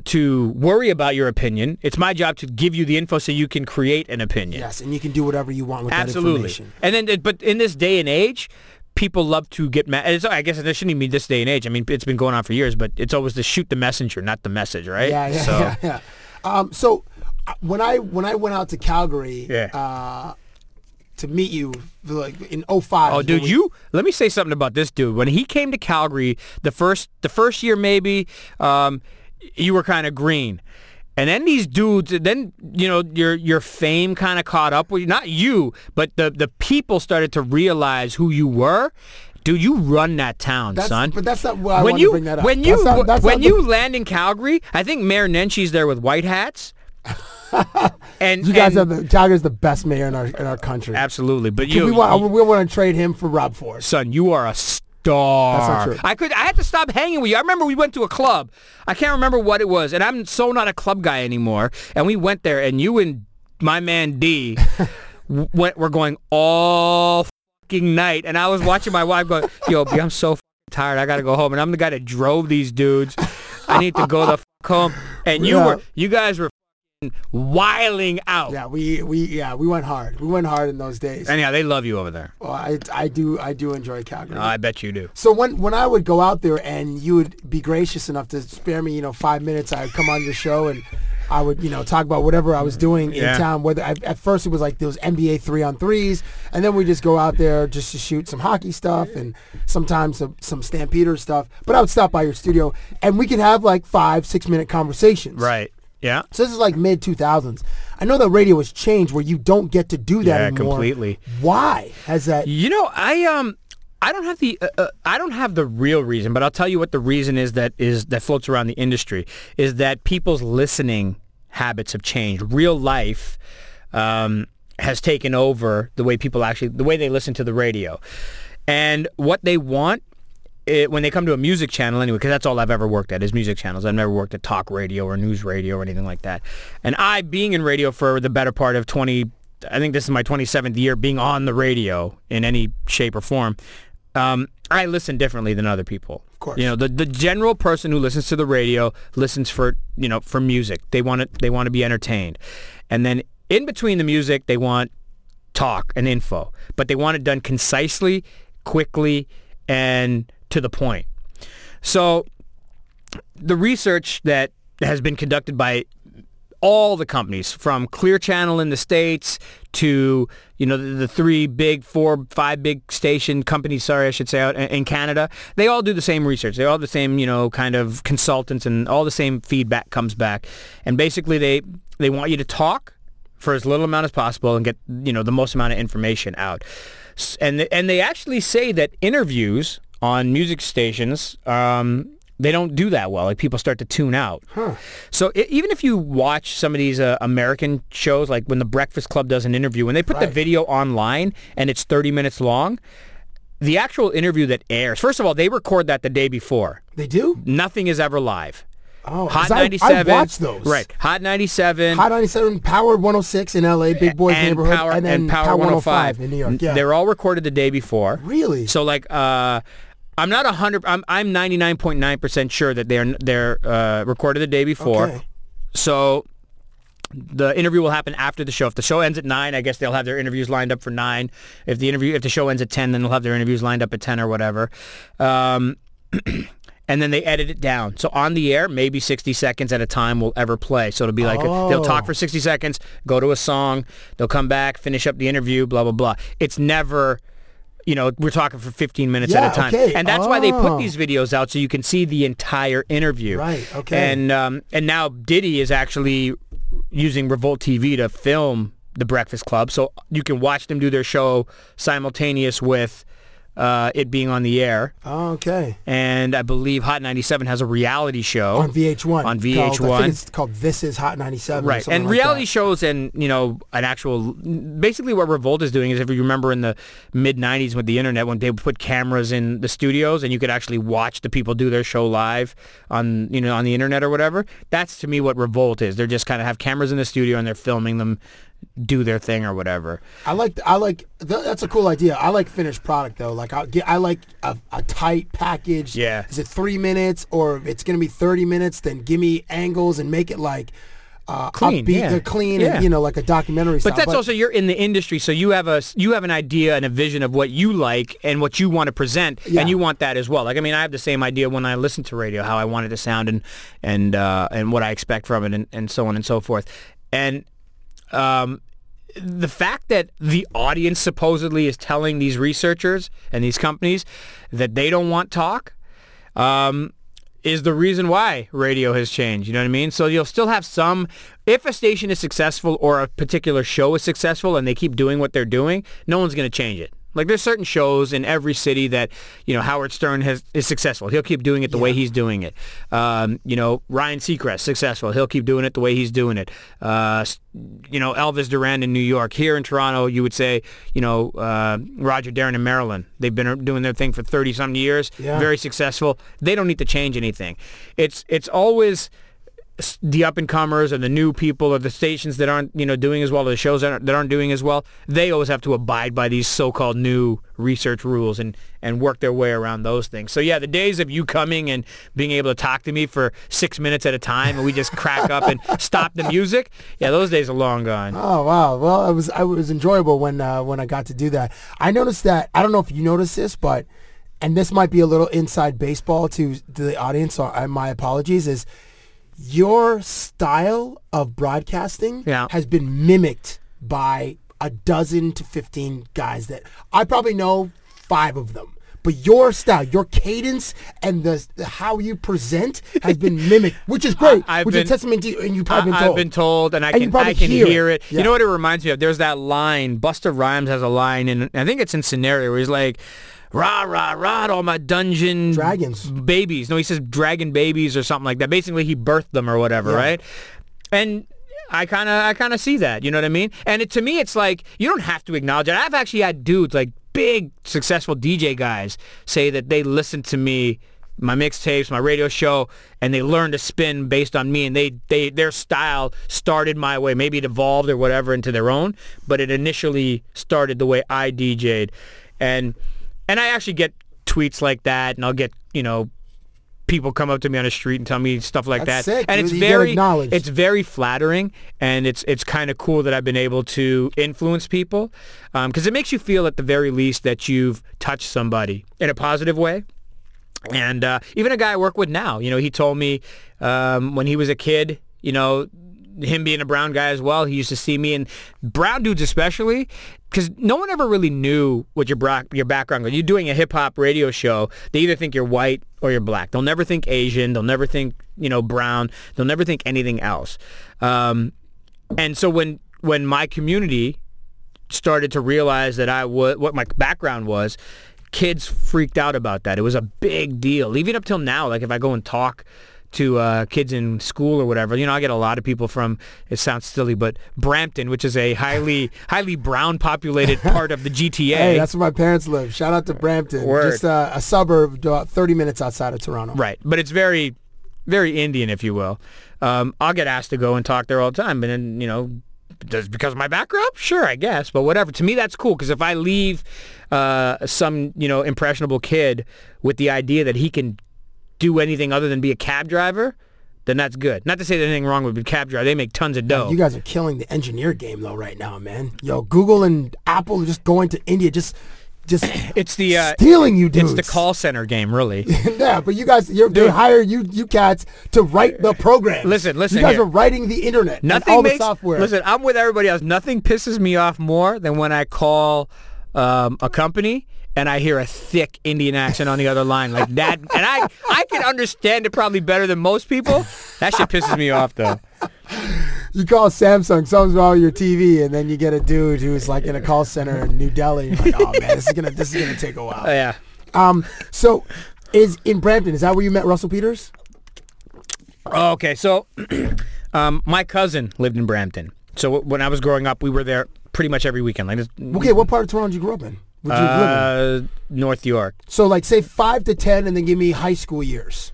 to worry about your opinion. It's my job to give you the info so you can create an opinion. yes, and you can do whatever you want with that information. And then, but in this day and age, people love to get mad. It's, I guess it shouldn't even be this day and age. I mean, it's been going on for years, but it's always to shoot the messenger, not the message, right? Yeah, yeah, so, yeah, yeah. Um, so uh, when I when I went out to Calgary Yeah. uh, to meet you, like in 05. Oh, dude, we- you let me say something about this dude. When he came to Calgary, the first the first year maybe, um, you were kind of green. And then these dudes, then you know your your fame kind of caught up with you. Not you, but the the people started to realize who you were. Dude, you run that town, That's- son. but that's not why I when wanted to you bring that up. when you That's not- that's when not the- you land in Calgary, I think Mayor Nenshi's there with white hats. and You guys and- have the Calgary's the best mayor in our in our country. absolutely, but we you, want we want to trade him for Rob Ford. son, you are a star. That's not true. I could I had to stop hanging with you. I remember we went to a club. I can't remember what it was, and I'm so not a club guy anymore. And we went there, and you and my man D w- went. We're going all fucking night, and I was watching my wife go, "Yo, B, I'm so fucking tired. I gotta go home." And I'm the guy that drove these dudes. I need to go the fuck home. And you Yeah. were, you guys were wiling out. Yeah, we we yeah we went hard. We went hard in those days. Anyhow, they love you over there. Well, I I do I do enjoy Calgary. I bet you do. So when when I would go out there and you would be gracious enough to spare me, you know, five minutes, I would come on your show and I would, you know, talk about whatever I was doing in Yeah. town. Whether I, at first it was like those NBA three on threes, and then we just go out there just to shoot some hockey stuff and sometimes some, some Stampeder stuff. But I would stop by your studio and we could have like five six minute conversations. Right. Yeah. So this is like mid 2000s. I know that radio has changed where you don't get to do that Yeah, anymore. completely. Why has that? You know, I um, I don't have the uh, uh, I don't have the real reason, but I'll tell you what the reason is that is that floats around the industry is that people's listening habits have changed. Real life um, has taken over the way people actually the way they listen to the radio, and what they want. It, when they come to a music channel anyway, because that's all I've ever worked at is music channels. I've never worked at talk radio or news radio or anything like that. And I, being in radio for the better part of 20, I think this is my 27th year being on the radio in any shape or form. Um, I listen differently than other people. Of course. You know, the, the general person who listens to the radio listens for, you know, for music. They want it, they want to be entertained. And then in between the music, they want talk and info, but they want it done concisely, quickly, and to the point. So the research that has been conducted by all the companies from Clear Channel in the States to, you know, the, the three big, four, five big station companies, sorry, I should say, out in, Canada, they all do the same research. They're all the same, you know, kind of consultants and all the same feedback comes back. And basically they, they want you to talk for as little amount as possible and get, you know, the most amount of information out. And, and they actually say that interviews on music stations, um, they don't do that well. Like people start to tune out. So i even if you watch some of these uh, American shows, like when the Breakfast Club does an interview, when they put the video online and it's 30 minutes long, the actual interview that airs, first of all, they record that the day before. They do? Nothing is ever live. Oh, Hot 97. I watched those. Right. Hot 97. Hot 97, Power 106 in LA, Big Boys and Neighborhood, Power, and then and Power 105 in New York. Yeah. They're all recorded the day before. Really? So like, uh, I'm not a hundred. I'm I'm 99.9 percent sure that they're they're uh, recorded the day before. Okay. So the interview will happen after the show. If the show ends at nine, I guess they'll have their interviews lined up for nine. If the interview, if the show ends at ten, then they'll have their interviews lined up at ten or whatever. Um, and then they edit it down. So on the air, maybe 60 seconds at a time will ever play. So it'll be like a, they'll talk Oh. for 60 seconds, go to a song, they'll come back, finish up the interview, blah blah blah. It's never you know, we're talking for 15 minutes Yeah, at a time. okay. And that's why they put Oh. these videos out so you can see the entire interview. Right, okay. And um, and now Diddy is actually using Revolt TV to film the Breakfast Club, so you can watch them do their show simultaneous with uh, it being on the air. Oh, okay. And I believe Hot 97 has a reality show On VH1. Oh. On Called- I VH1. think it's called This Is Hot 97. Right, and like reality that. shows and you know an actual basically what Revolt is doing is if you remember in the mid '90s with the internet when they would put cameras in the studios and you could actually watch the people do their show live on you know on the internet or whatever. That's to me what Revolt is. They're just kind of have cameras in the studio and they're filming them do their thing or whatever. I like I like th- that's a cool idea. I like finished product though. Like I get I like a, a tight package. Yeah. Is it three minutes or if it's gonna be thirty minutes? Then give me angles and make it like uh, Clean, upbeat, yeah. clean, Yeah. and you know like a documentary. But style. that's also you're in the industry, so you have a you have an idea and a vision of what you like and what you want to present, Yeah. and you want that as well. Like I mean, I have the same idea when I listen to radio, how I want it to sound and and uh, and what I expect from it, and, and so on and so forth. And um, the fact that the audience supposedly is telling these researchers and these companies that they don't want talk. Um, is the reason why radio has changed. You know what I mean? So you'll still have some, if a station is successful or a particular show is successful and they keep doing what they're doing, no one's going to change it. Like there's certain shows in every city that, you know, Howard Stern has is successful. He'll keep doing it the way he's doing it. Um, you know, Ryan Seacrest, successful. He'll keep doing it the way he's doing it. Uh, you know, Elvis Duran in New York. Here in Toronto, you would say, you know, uh, Roger Darren in Marilyn. They've been doing their thing for 30 some years. Yeah. Very successful. They don't need to change anything. It's it's always the up and comers and the new people or the stations that aren't you know doing as well or the shows that aren't, that aren't doing as well they always have to abide by these so-called new research rules and and work their way around those things so yeah the days of you coming and being able to talk to me for six minutes at a time and we just crack up and stop the music yeah those days are long gone Oh wow! Well, it was it was enjoyable when uh, when I got to do that. I noticed that I don't know if you noticed this, but and this might be a little inside baseball to, to the audience. So I, my apologies. Is your style of broadcasting Yeah. has been mimicked by a dozen to fifteen guys that I probably know five of them. But your style, your cadence, and the, the how you present has been mimicked, which is great. I- I've which been- is testament to you, and you've probably been I, told. have been told, and I And can I can hear hear, it. it. Yeah. You know what it reminds me of? There's that line. Busta Rhymes has a line, and I think it's in Scenario where he's like, "Rah rah rah!" All my dungeon Dragons. babies. No, he says dragon babies or something like that. Basically, he birthed them or whatever, Yeah. right? And I kind of I kind of see that. You know what I mean? And it, to me, it's like you don't have to acknowledge it. I've actually had dudes like big successful DJ guys say that they listen to me my mixtapes, my radio show, and they learned to spin based on me, and they, they their style started my way. Maybe it evolved or whatever into their own, but it initially started the way I DJ'd, and and I actually get tweets like that, and I'll get you know people come up to me on the street and tell me stuff like That's that, sick, and dude. it's You very it's very flattering, and it's it's kind of cool that I've been able to influence people, because it makes you feel at the very least that you've touched somebody in a positive way. And uh, even a guy I work with now, you know, he told me um, when he was a kid, you know, him being a brown guy as well, he used to see me and brown dudes especially, because no one ever really knew what your bra- your background was. You're doing a hip hop radio show. They either think you're white or you're black. They'll never think Asian. They'll never think you know brown. They'll never think anything else. Um, and so when when my community started to realize that I was what my background was, kids freaked out about that. It was a big deal. Even up till now, like if I go and talk to uh, kids in school or whatever, you know, I get a lot of people from. It sounds silly, but Brampton, which is a highly highly brown populated part of the GTA. Hey, that's where my parents live. Shout out to Brampton, Word. just uh, a suburb about 30 minutes outside of Toronto. Right, but it's very, very Indian, if you will. Um, I'll get asked to go and talk there all the time, and then you know, does because of my background? Sure, I guess, but whatever. To me, that's cool because if I leave uh, some you know impressionable kid with the idea that he can do anything other than be a cab driver, then that's good. Not to say there's anything wrong with a cab driver; they make tons of dough. You guys are killing the engineer game though right now, man. Yo, Google and Apple are just going to India, just, just it's the uh, stealing you dudes. it's the call center game, really. yeah, but you guys, you're, they hire you, you cats to write the program. Listen, listen You guys here. are writing the internet Nothing all makes the software. listen. I'm with everybody else. Nothing pisses me off more than when I call um, a company and I hear a thick Indian accent on the other line like that, and I I can understand it probably better than most people. That shit pisses me off though. you call Samsung, something's wrong with your TV, and then you get a dude who's like in a call center in New Delhi. You're like, oh man, this is gonna, this is gonna take a while. Uh, yeah. Um, so is in Brampton? Is that where you met Russell Peters? Oh, okay, so um, my cousin lived in Brampton. So when I was growing up, we were there pretty much every weekend. Like this, Okay, what part of Toronto did you grow up in? Would you live in? uh, North York. So like say five to ten, and then give me high school years.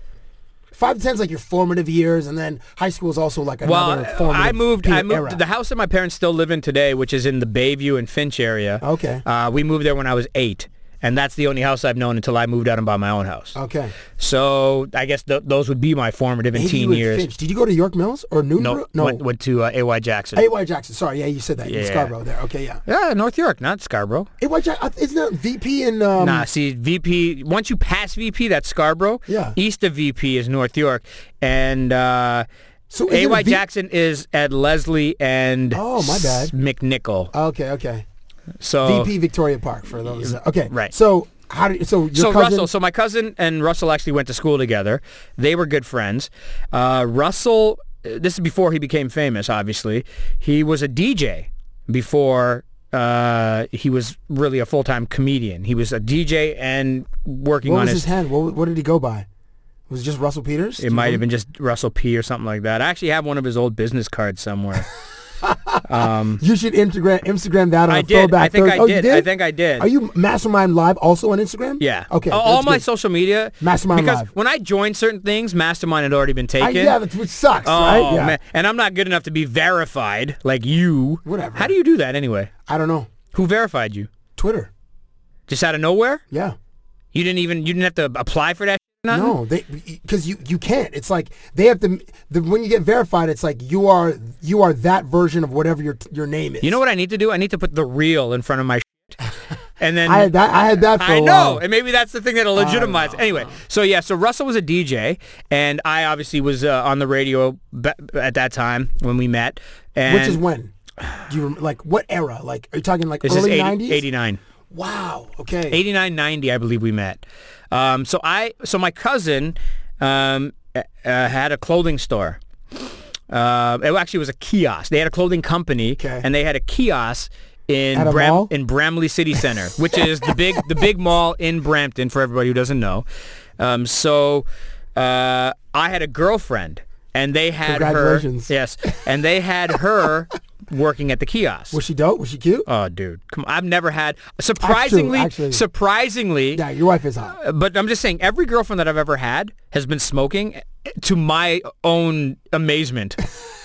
five to ten is like your formative years, and then high school is also like another Well, formative I moved. I moved era. the house that my parents still live in today, which is in the Bayview and Finch area. Okay. Uh, we moved there when I was eight, and that's the only house I've known until I moved out and bought my own house. Okay. So I guess th- those would be my formative and teen years. Finch. Did you go to York Mills or Newton? No, no. Went, went to uh, AY Jackson. A.Y. Jackson. Sorry, yeah, you said that. in Yeah. Scarborough there. Okay, yeah. yeah, North York, not Scarborough. A.Y. Jackson, isn't that VP in... Um, nah, see, VP. Once you pass VP, that's Scarborough. Yeah. East of VP is North York, and uh, So is it a AY V- Jackson is at Leslie and Oh, my bad. McNicoll. Okay, okay. So VP Victoria Park for those. Okay, Right. So how do you, so your so cousin, Russell, so my cousin and Russell actually went to school together. They were good friends. Uh, Russell, uh, this is before he became famous. Obviously, he was a DJ before uh, he was really a full time comedian. He was a DJ and working what on was his. his hand? What, what did he go by? Was it just Russell Peters? It might have been just Russell P or something like that. I actually have one of his old business cards somewhere. Um, you should Instagram Instagram that on I a did. throwback I think Thursday. I Oh, you did. did. I think I did. Are you Mastermind Live also on Instagram? Yeah. Okay. All- All my good. social media. Mastermind because Live. when I joined certain things, Mastermind had already been I, taken. yeah, that's which sucks, Oh right? Yeah. man, and I'm not good enough to be verified like you. Whatever. How do you do that anyway? I don't know. Who verified you? Twitter. Just out of nowhere? Yeah. You didn't even you didn't have to apply for that. Nothing? No, they because you you can't. It's like they have to. The, when you get verified, it's like you are you are that version of whatever your your name is. You know what I need to do? I need to put the real in front of my. shit. And then I had that. I had that for I know, and maybe that's the thing that'll legitimize. Anyway, so yeah, so Russell was a DJ, and I obviously was uh, on the radio ba- at that time when we met. And Which is when? Do you rem- like what era? Like are you talking like this is early nineties? 89. Wow. Okay. 89 90 i believe we met um, so i so my cousin um, uh, had a clothing store uh, it actually was a kiosk they had a clothing company Okay. and they had a kiosk in Bram- in Bramalea City Center, which is the big the big mall in Brampton for everybody who doesn't know. Um, so uh, I had a girlfriend, and they had her. Yes, and they had her working at the kiosk. Was she dope? Was she cute? Oh, dude, come on! I've never had surprisingly, actually- surprisingly. Yeah, your wife is hot. But I'm just saying, every girlfriend that I've ever had has been smoking, eh, to my own amazement.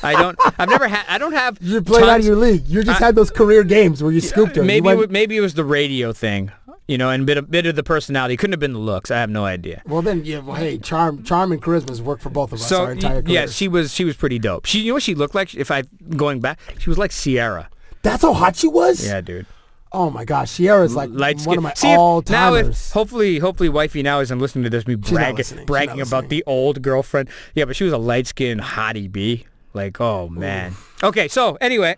I don't. I've never had. I don't have. You played out of your league. You just I- had those career games where you scooped her. Maybe it, went- wa- maybe it was the radio thing, you know, and a bit of, bit of the personality. Couldn't have been the looks. I have no idea. well, then, yeah. Well, hey, charm, charm, and charisma's worked for both of us So our entire careers. yeah, she was she was pretty dope. She you know what she looked like? If I going back, she was like Ciara. That's how hot she was. Yeah, dude. Oh my gosh, Ciara's like light one skin. of my See, all timers. hopefully, hopefully, wifey now isn't listening to this. Me not bragging, listening. She's bragging not about the old girlfriend. Yeah, but she was a light skinned hottie b. Like, oh man. Okay, so anyway.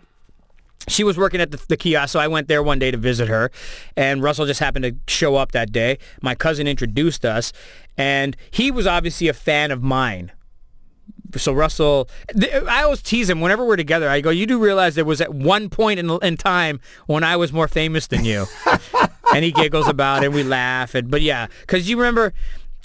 She was working at the, the kiosk, so I went there one day to visit her, and Russell just happened to show up that day. My cousin introduced us, and he was obviously a fan of mine so Russell, th- I always tease him whenever we're together. I go, you do realize there was at one point in, in time when I was more famous than you, and he giggles about it. and We laugh, and but yeah, because you remember.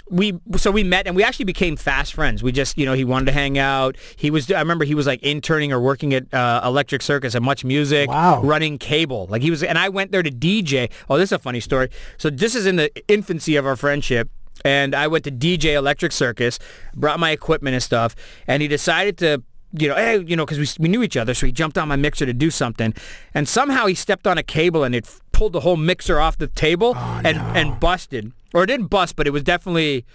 We so we met and we actually became fast friends. We just you know he wanted to hang out. He was I remember he was like interning or working at uh, Electric Circus at Much Music, Wow. running cable. Like he was and I went there to DJ. Oh, this is a funny story. So this is in the infancy of our friendship and I went to DJ Electric Circus, brought my equipment and stuff, and he decided to, you know, hey, you know, because we, we knew each other, so he jumped on my mixer to do something, and somehow he stepped on a cable and it pulled the whole mixer off the table and and busted, or it didn't bust, but it was definitely.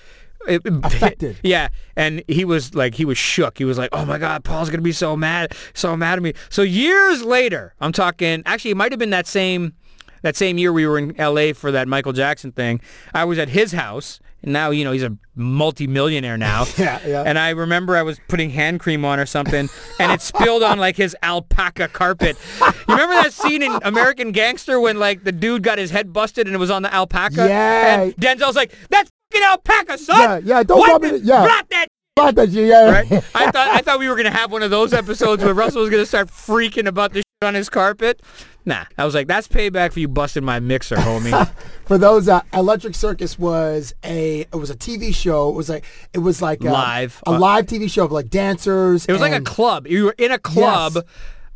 It, it- Affected. yeah, and he was like, he was shook. He was like, "Oh my God, Paul's gonna be so mad, so mad at me." So years later, I'm talking. Actually, it might have been that same, that same year we were in L.A. for that Michael Jackson thing. I was at his house, and now you know he's a multi-millionaire now. Yeah, yeah. And I remember I was putting hand cream on or something, and it spilled on like his alpaca carpet. You remember that scene in American Gangster when like the dude got his head busted and it was on the alpaca? Yeah. And Denzel's like, "That's fucking alpaca, son." Yeah, yeah, don't rub it- yeah. Rot that that yeah. right? I thought I thought we were gonna have one of those episodes where Russell was gonna start freaking about the shit on his carpet. Nah, I was like, that's payback for you busting my mixer, homie. For those, uh, Electric Circus was a it was a TV show. It was like it was like uh, Live. a Uh, live TV show of like dancers. It was like a club. You were in a club, Yes.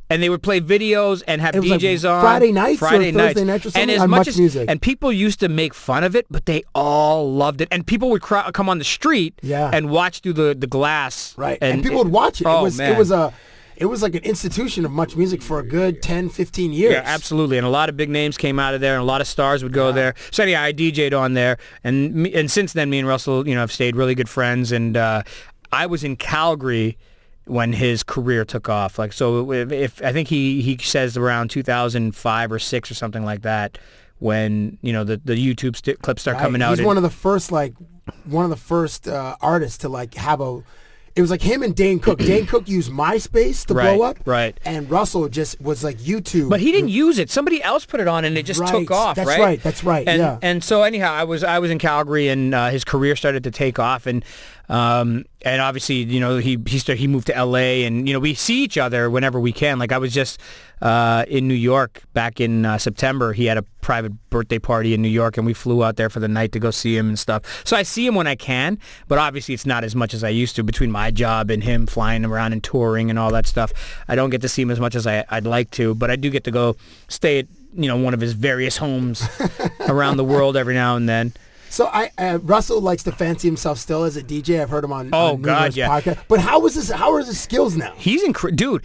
and they would play videos and have was like DJs on Friday nights Friday Thursday nights. nights or something and as much as Music. and people used to make fun of it, but they all loved it, and people would cry, come on the street Yeah. and watch through the the glass, Right. And, people would watch it. Oh, it was man. it was a it was like an institution of much music for a good 10, 15 years. Yeah, absolutely. And a lot of big names came out of there, and a lot of stars would go there. So yeah, I DJ'd on there, and and since then, me and Russell, you know, have stayed really good friends. And uh, I was in Calgary when his career took off. Like, so if, if I think he he says around 2005 or six or something like that, when you know the the YouTube st- clips start Right. coming out. He's and- one of the first like one of the first uh, artists to like have a. It was like him and Dane Cook. Dane Cook used MySpace to Right, blow up, right. And Russell just was like YouTube. But he didn't use it. Somebody else put it on, and it just Right. took off. That's right. right, that's right, And yeah. and so anyhow, I was I was in Calgary, and uh, his career started to take off, and um and obviously you know he he started, he moved to L.A. and you know we see each other whenever we can. Like I was just uh, in New York back in uh, September. He had a private birthday party in New York, and we flew out there for the night to go see him and stuff. So I see him when I can, but obviously it's not as much as I used to between my job and him flying around and touring and all that stuff. I don't get to see him as much as I, I'd like to, but I do get to go stay at you know one of his various homes around the world every now and then. So I uh, Russell likes to fancy himself still as a DJ. I've heard him on, Oh, on God, yeah. podcasts. But how was his? How are his skills now? He's incredible, dude.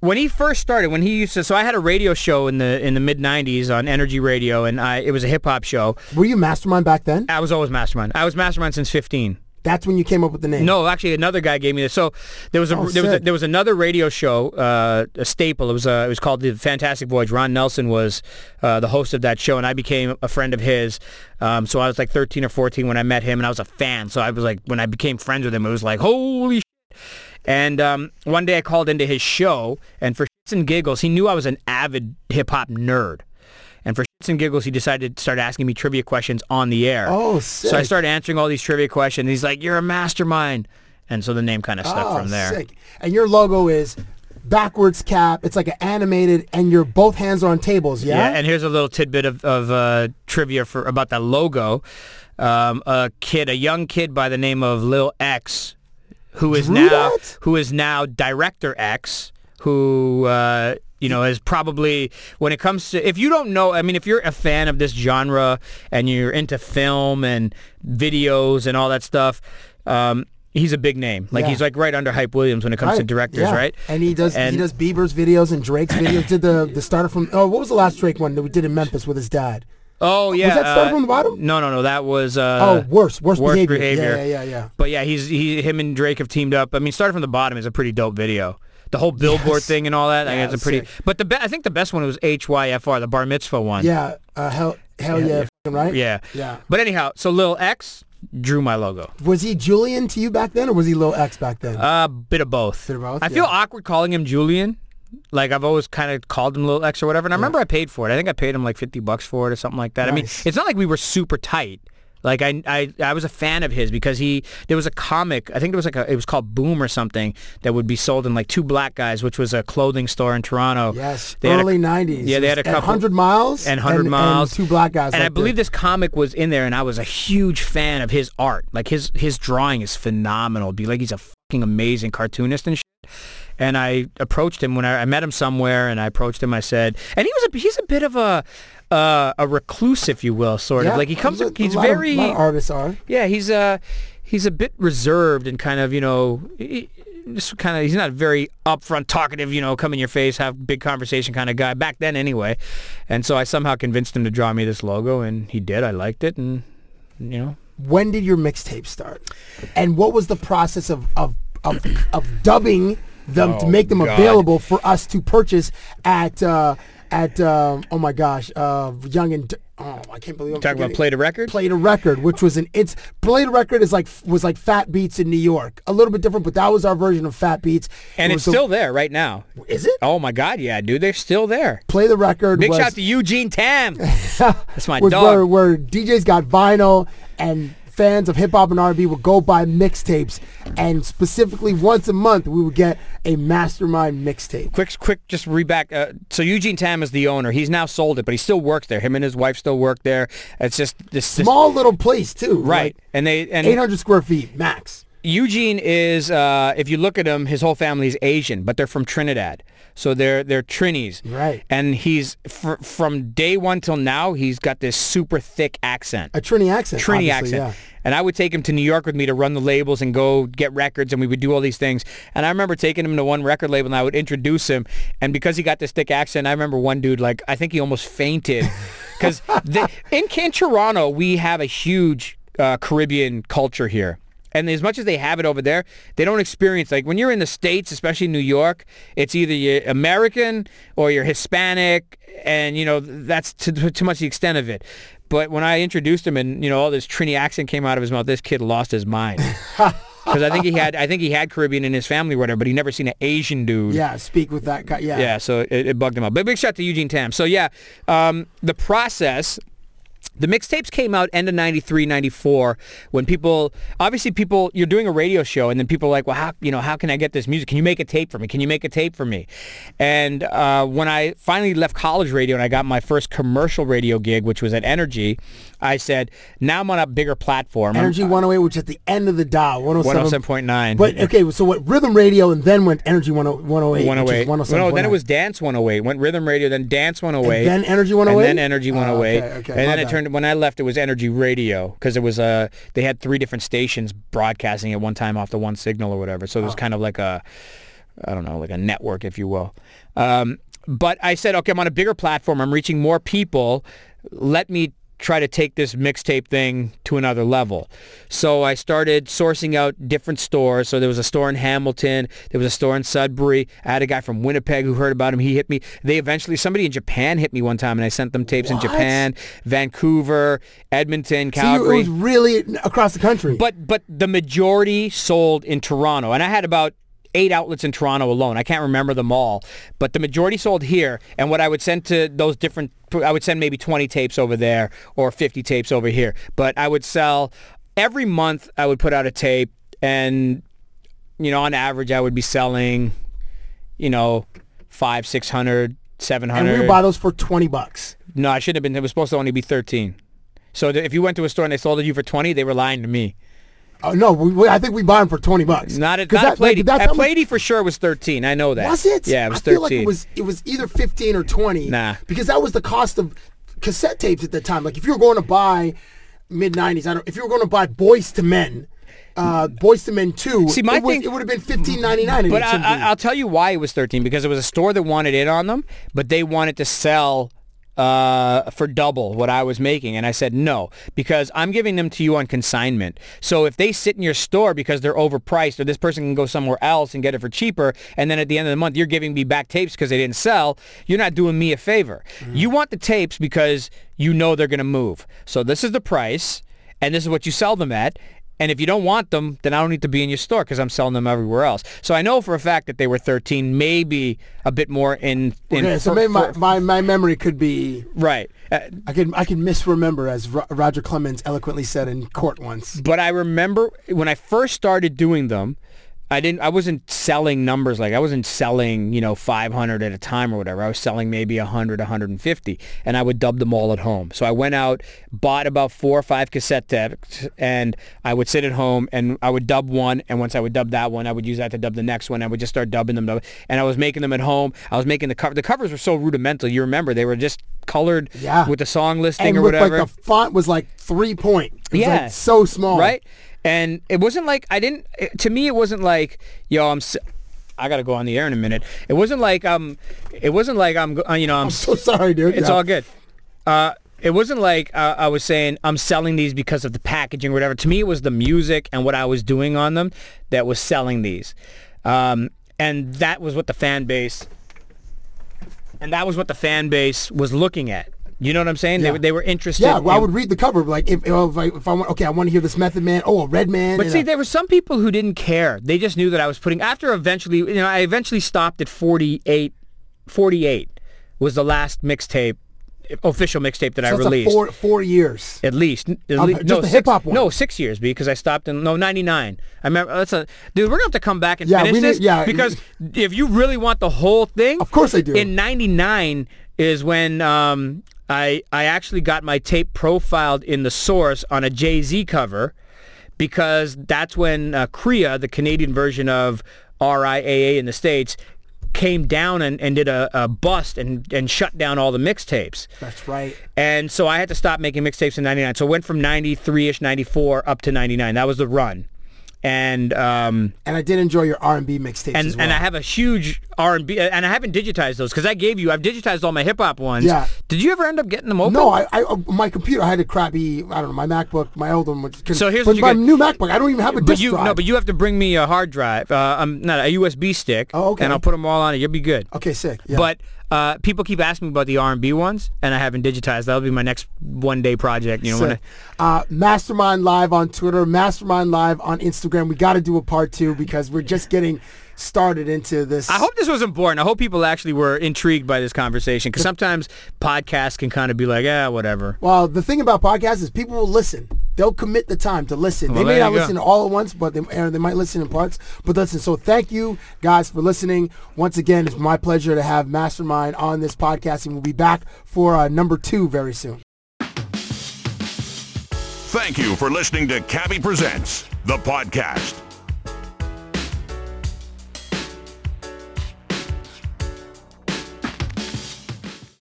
When he first started, when he used to, so I had a radio show in the in the mid '90s on Energy Radio, and I it was a hip hop show. Were you Mastermind back then? I was always Mastermind. I was Mastermind since 15. That's when you came up with the name. No, actually, another guy gave me this. So there was a Oh, there was a, there was another radio show, uh, a staple. It was uh, it was called the Fantastic Voyage. Ron Nelson was uh, the host of that show, and I became a friend of his. Um, so I was like 13 or 14 when I met him, and I was a fan. So I was like, when I became friends with him, it was like, holy. Shit. And um, one day I called into his show, and for shits and giggles, he knew I was an avid hip hop nerd. And giggles, he decided to start asking me trivia questions on the air. Oh, So I started answering all these trivia questions. He's like, "You're a mastermind," and so the name kind of stuck Oh, from there. Sick. And your logo is backwards cap. It's like an animated, and your both hands are on tables. Yeah. Yeah, and here's a little tidbit of, of uh, trivia for about that logo. Um, a kid, a young kid by the name of Lil X, who is Drew now that? who is now Director X, who uh, you know is probably when it comes to if you don't know, I mean, if you're a fan of this genre and you're into film and videos and all that stuff. Um, He's a big name. Like Yeah. he's like right under Hype Williams when it comes to directors, yeah. right? And he does And- he does Bieber's videos and Drake's videos. did the the starter from oh what was the last Drake one that we did in Memphis with his dad? Oh yeah. Was that started uh, from the bottom? No, no, no. That was uh, oh, worse, worse, worst behavior. behavior. Yeah, yeah, yeah, yeah. But yeah, he's he him and Drake have teamed up. I mean, starting from the bottom is a pretty dope video. The whole billboard Yes. thing and all that. I Yeah, think it's a pretty. sick. But the be- I think the best one was HYFR, the bar mitzvah one. Yeah, uh, hell, hell Yeah, yeah, yeah. right? Yeah. Yeah. But anyhow, so Lil X drew my logo. Was he Julian to you back then, or was he Lil X back then? A bit of both. Bit of both, I feel awkward calling him Julian. Like I've always kind of called him Lil X or whatever. And I remember I paid for it. I think I paid him like 50 bucks for it or something like that. I mean, it's not like we were super tight. Like I, I, I was a fan of his because he there was a comic I think it was like a, it was called Boom or something that would be sold in like two black guys which was a clothing store in Toronto. yes, They early '90s. Yeah, they had a couple 100 miles and 100 miles two black guys. and I believe this. this comic was in there and I was a huge fan of his art. Like his his drawing is phenomenal. Be like he's a fucking amazing cartoonist and shit. And I approached him when I, I met him somewhere and I approached him I said and he was a he's a bit of a uh, a recluse if you will sort Yeah, of like he comes a- he's a of- very a of artists are. yeah, he's uh he's a bit reserved and kind of, you know, he- just kind of he's not very upfront talkative, you know, come in your face, have big conversation kind of guy back then anyway. And so I somehow convinced him to draw me this logo and he did. I liked it and you know, When did your mixtape start, and what was the process of of of, of dubbing them to Oh, make them God. available for us to purchase at uh, at um, oh my gosh, uh, Yonge and oh I can't believe I'm talking about Play De Record? Play De Record, which was an it's Play De Record is like was like Fat Beats in New York, a little bit different, but that was our version of Fat Beats. and It it's still there right now. is it Oh my god, yeah, dude, they're still there. Play De Record. Big was, shout to Eugene Tam. That's my dog. where, where DJs got vinyl and fans of hip hop and R&B would go buy mixtapes, and specifically once a month we would get a Mastermind mixtape. quick, quick, just reback. Uh, so Eugene Tam is the owner. He's now sold it, but he still works there. Him and his wife still work there. It's just this, this Small little place too, right? and they and 800 square feet max. Eugene is, uh, if you look at him, his whole family is Asian, but they're from Trinidad. So they're they're Trinis. Right. And he's fr- from day one till now, he's got this super thick accent. A Trini accent. Trini accent. And I would take him to New York with me to run the labels and go get records, and we would do all these things. And I remember taking him to one record label, and I would introduce him. And because he got this thick accent, I remember one dude, like, I think he almost fainted. Because in, in Toronto, we have a huge uh, Caribbean culture here. And as much as they have it over there, they don't experience like when you're in the states, especially New York. It's either you're American or you're Hispanic, and you know that's to, too much the extent of it. But when I introduced him, and you know all this Trini accent came out of his mouth, this kid lost his mind. Because I think he had, I think he had Caribbean in his family, or whatever, but he never seen an Asian dude. Yeah, speak with that guy. Yeah. Yeah, so it, it bugged him out. But big shout to Eugene Tam. So yeah, um, the process the mixtapes came out end of 93 94 when people obviously people you're doing a radio show and then people are like well how you know how can i get this music? Can you make a tape for me? Can you make a tape for me? And uh, when i finally left college radio and i got my first commercial radio gig which was at energy i said now i'm on a bigger platform Energy 108, which at the end of the dial, 107. 107.9 But okay, so what rhythm radio and then went Energy 10- 108. 108. Which No, then it was Dance 108. Went Rhythm Radio, then Dance 108. And then Energy 108? And then Energy Oh, 108. okay, okay, and my then it bad. turned when I left it was Energy Radio because it was uh they had three different stations broadcasting at one time off the one signal or whatever. So it was Oh. kind of like a I don't know, like a network if you will. Um, but I said, okay, I'm on a bigger platform. I'm reaching more people. Let me try to take this mixtape thing to another level. So I started sourcing out different stores. So there was a store in Hamilton. There was a store in Sudbury. I had a guy from Winnipeg who heard about him. He hit me. They eventually, somebody in Japan hit me one time and I sent them tapes in Japan, Vancouver, Edmonton, So you- Calgary. it was really across the country. But but the majority sold in Toronto, and I had about eight outlets in Toronto alone. I can't remember them all, but the majority sold here. And what I would send to those different, I would send maybe 20 tapes over there or 50 tapes over here. But I would sell every month. I would put out a tape, and you know, on average, I would be selling, you know, five, six hundred, seven and hundred. we would buy those for 20 bucks. No, I shouldn't have been. It was supposed to only be 13. So if you went to a store and they sold it to you for 20, they were lying to me. Oh, no, we, we, I think we buy them for 20 bucks. Not at, not at that- like, Plady. that's At Plady for sure was 13. I know that. Was it? Yeah, it was I feel 13. like it was it was either 15 or 20. Nah. Because that was the cost of cassette tapes at the time. Like if you were going to buy mid 90s, I don't if you were going to buy Boyz II Men, uh Boyz II Men 2, See, my it, was, thing- it would have been 15.99 But I, I, I'll tell you why it was 13 because it was a store that wanted in on them, but they wanted to sell uh, for double what I was making. And I said no because I'm giving them to you on consignment. So if they sit in your store because they're overpriced or this person can go somewhere else and get it for cheaper, and then at the end of the month you're giving me back tapes because they didn't sell, you're not doing me a favor. You want the tapes because you know they're going to move. So this is the price and this is what you sell them at. And if you don't want them, then I don't need to be in your store because I'm selling them everywhere else. So I know for a fact that they were 13, maybe a bit more in. in Okay, so for- maybe my, for- my, my memory could be right. Uh, I can I can misremember as Ro- Roger Clemens eloquently said in court once. but I remember when I first started doing them, I didn't. I wasn't selling numbers like I wasn't selling, you know, 500 at a time or whatever. I was selling maybe 100, 150, and I would dub them all at home. So I went out, bought about four or five cassette tapes, and I would sit at home and I would dub one. And once I would dub that one, I would use that to dub the next one. I would just start dubbing them, and I was making them at home. I was making the cover. The covers were so rudimental. You remember they were just colored Yeah. with the song listing And or whatever. like the font was like three point. It was yeah, like so small. right? And it wasn't like I didn't. It, to me, it wasn't like yo, I'm. I gotta go on the air in a minute. It wasn't like um. It wasn't like I'm. uh, You know, I'm. I'm so sorry, dude. It's Yeah. all good. Uh, it wasn't like uh, I was saying I'm selling these because of the packaging or whatever. To me, it was the music and what I was doing on them that was selling these, um, and that was what the fan base. And that was what the fan base was looking at. You know what I'm saying? They Yeah. were they were interested. Yeah, well, I would read the cover. Like if if I, if I want, okay, I want to hear this Method Man. Oh, a Redman. But see, a- there were some people who didn't care. They just knew that I was putting. After eventually, you know, I eventually stopped at 48. 48 was the last mixtape, official mixtape that I so a released. four four years. At least, at least just no, the six, hip-hop one. No, six years because I stopped in no ninety nine. I remember that's a dude. We're gonna have to come back and Yeah, finish we need- this yeah. because if you really want the whole thing, Of course I do. In ninety nine is when um, I I actually got my tape profiled in the source on a Jay Z cover because that's when uh, CRIA, the Canadian version of RIAA in the states, came down and, and did a, a bust and, and shut down all the mixtapes. That's right. And so I had to stop making mixtapes in 99. So it went from 93-ish, 94 up to 99. That was the run. And um, And I did enjoy your R&B mixtapes and well. and I have a huge R&B and I haven't digitized those because I gave you I've digitized all my hip hop ones. Yeah. Did you ever end up getting them open? No, I, I uh, my computer. I had a crappy. I don't know my MacBook. My old one. Which can, So here's but what you my get- new MacBook. I don't even have a but disk you drive. no, but you have to bring me a hard drive, uh, um, not a USB stick. Oh, okay. And I'll put them all on it. You'll be good. okay, sick. Yeah. But uh, people keep asking me about the R&B ones, and I haven't digitized. That'll be my next one day project. You know, when Sick. Uh, Mastermind Live on Twitter, Mastermind Live on Instagram. We got to do a part two because we're just getting started into this. I, I hope this was important. I hope people actually were intrigued by this conversation because sometimes podcasts can kind of be like, ah, whatever. Well, the thing about podcasts is people will listen. They'll commit the time to listen. Well, they may not listen all at once, but they, or they might listen in parts. But listen, so thank you guys for listening. Once again, it's my pleasure to have Mastermind on this podcast, and we'll be back for uh, number two very soon. Thank you for listening to Cabbie Presents, the podcast.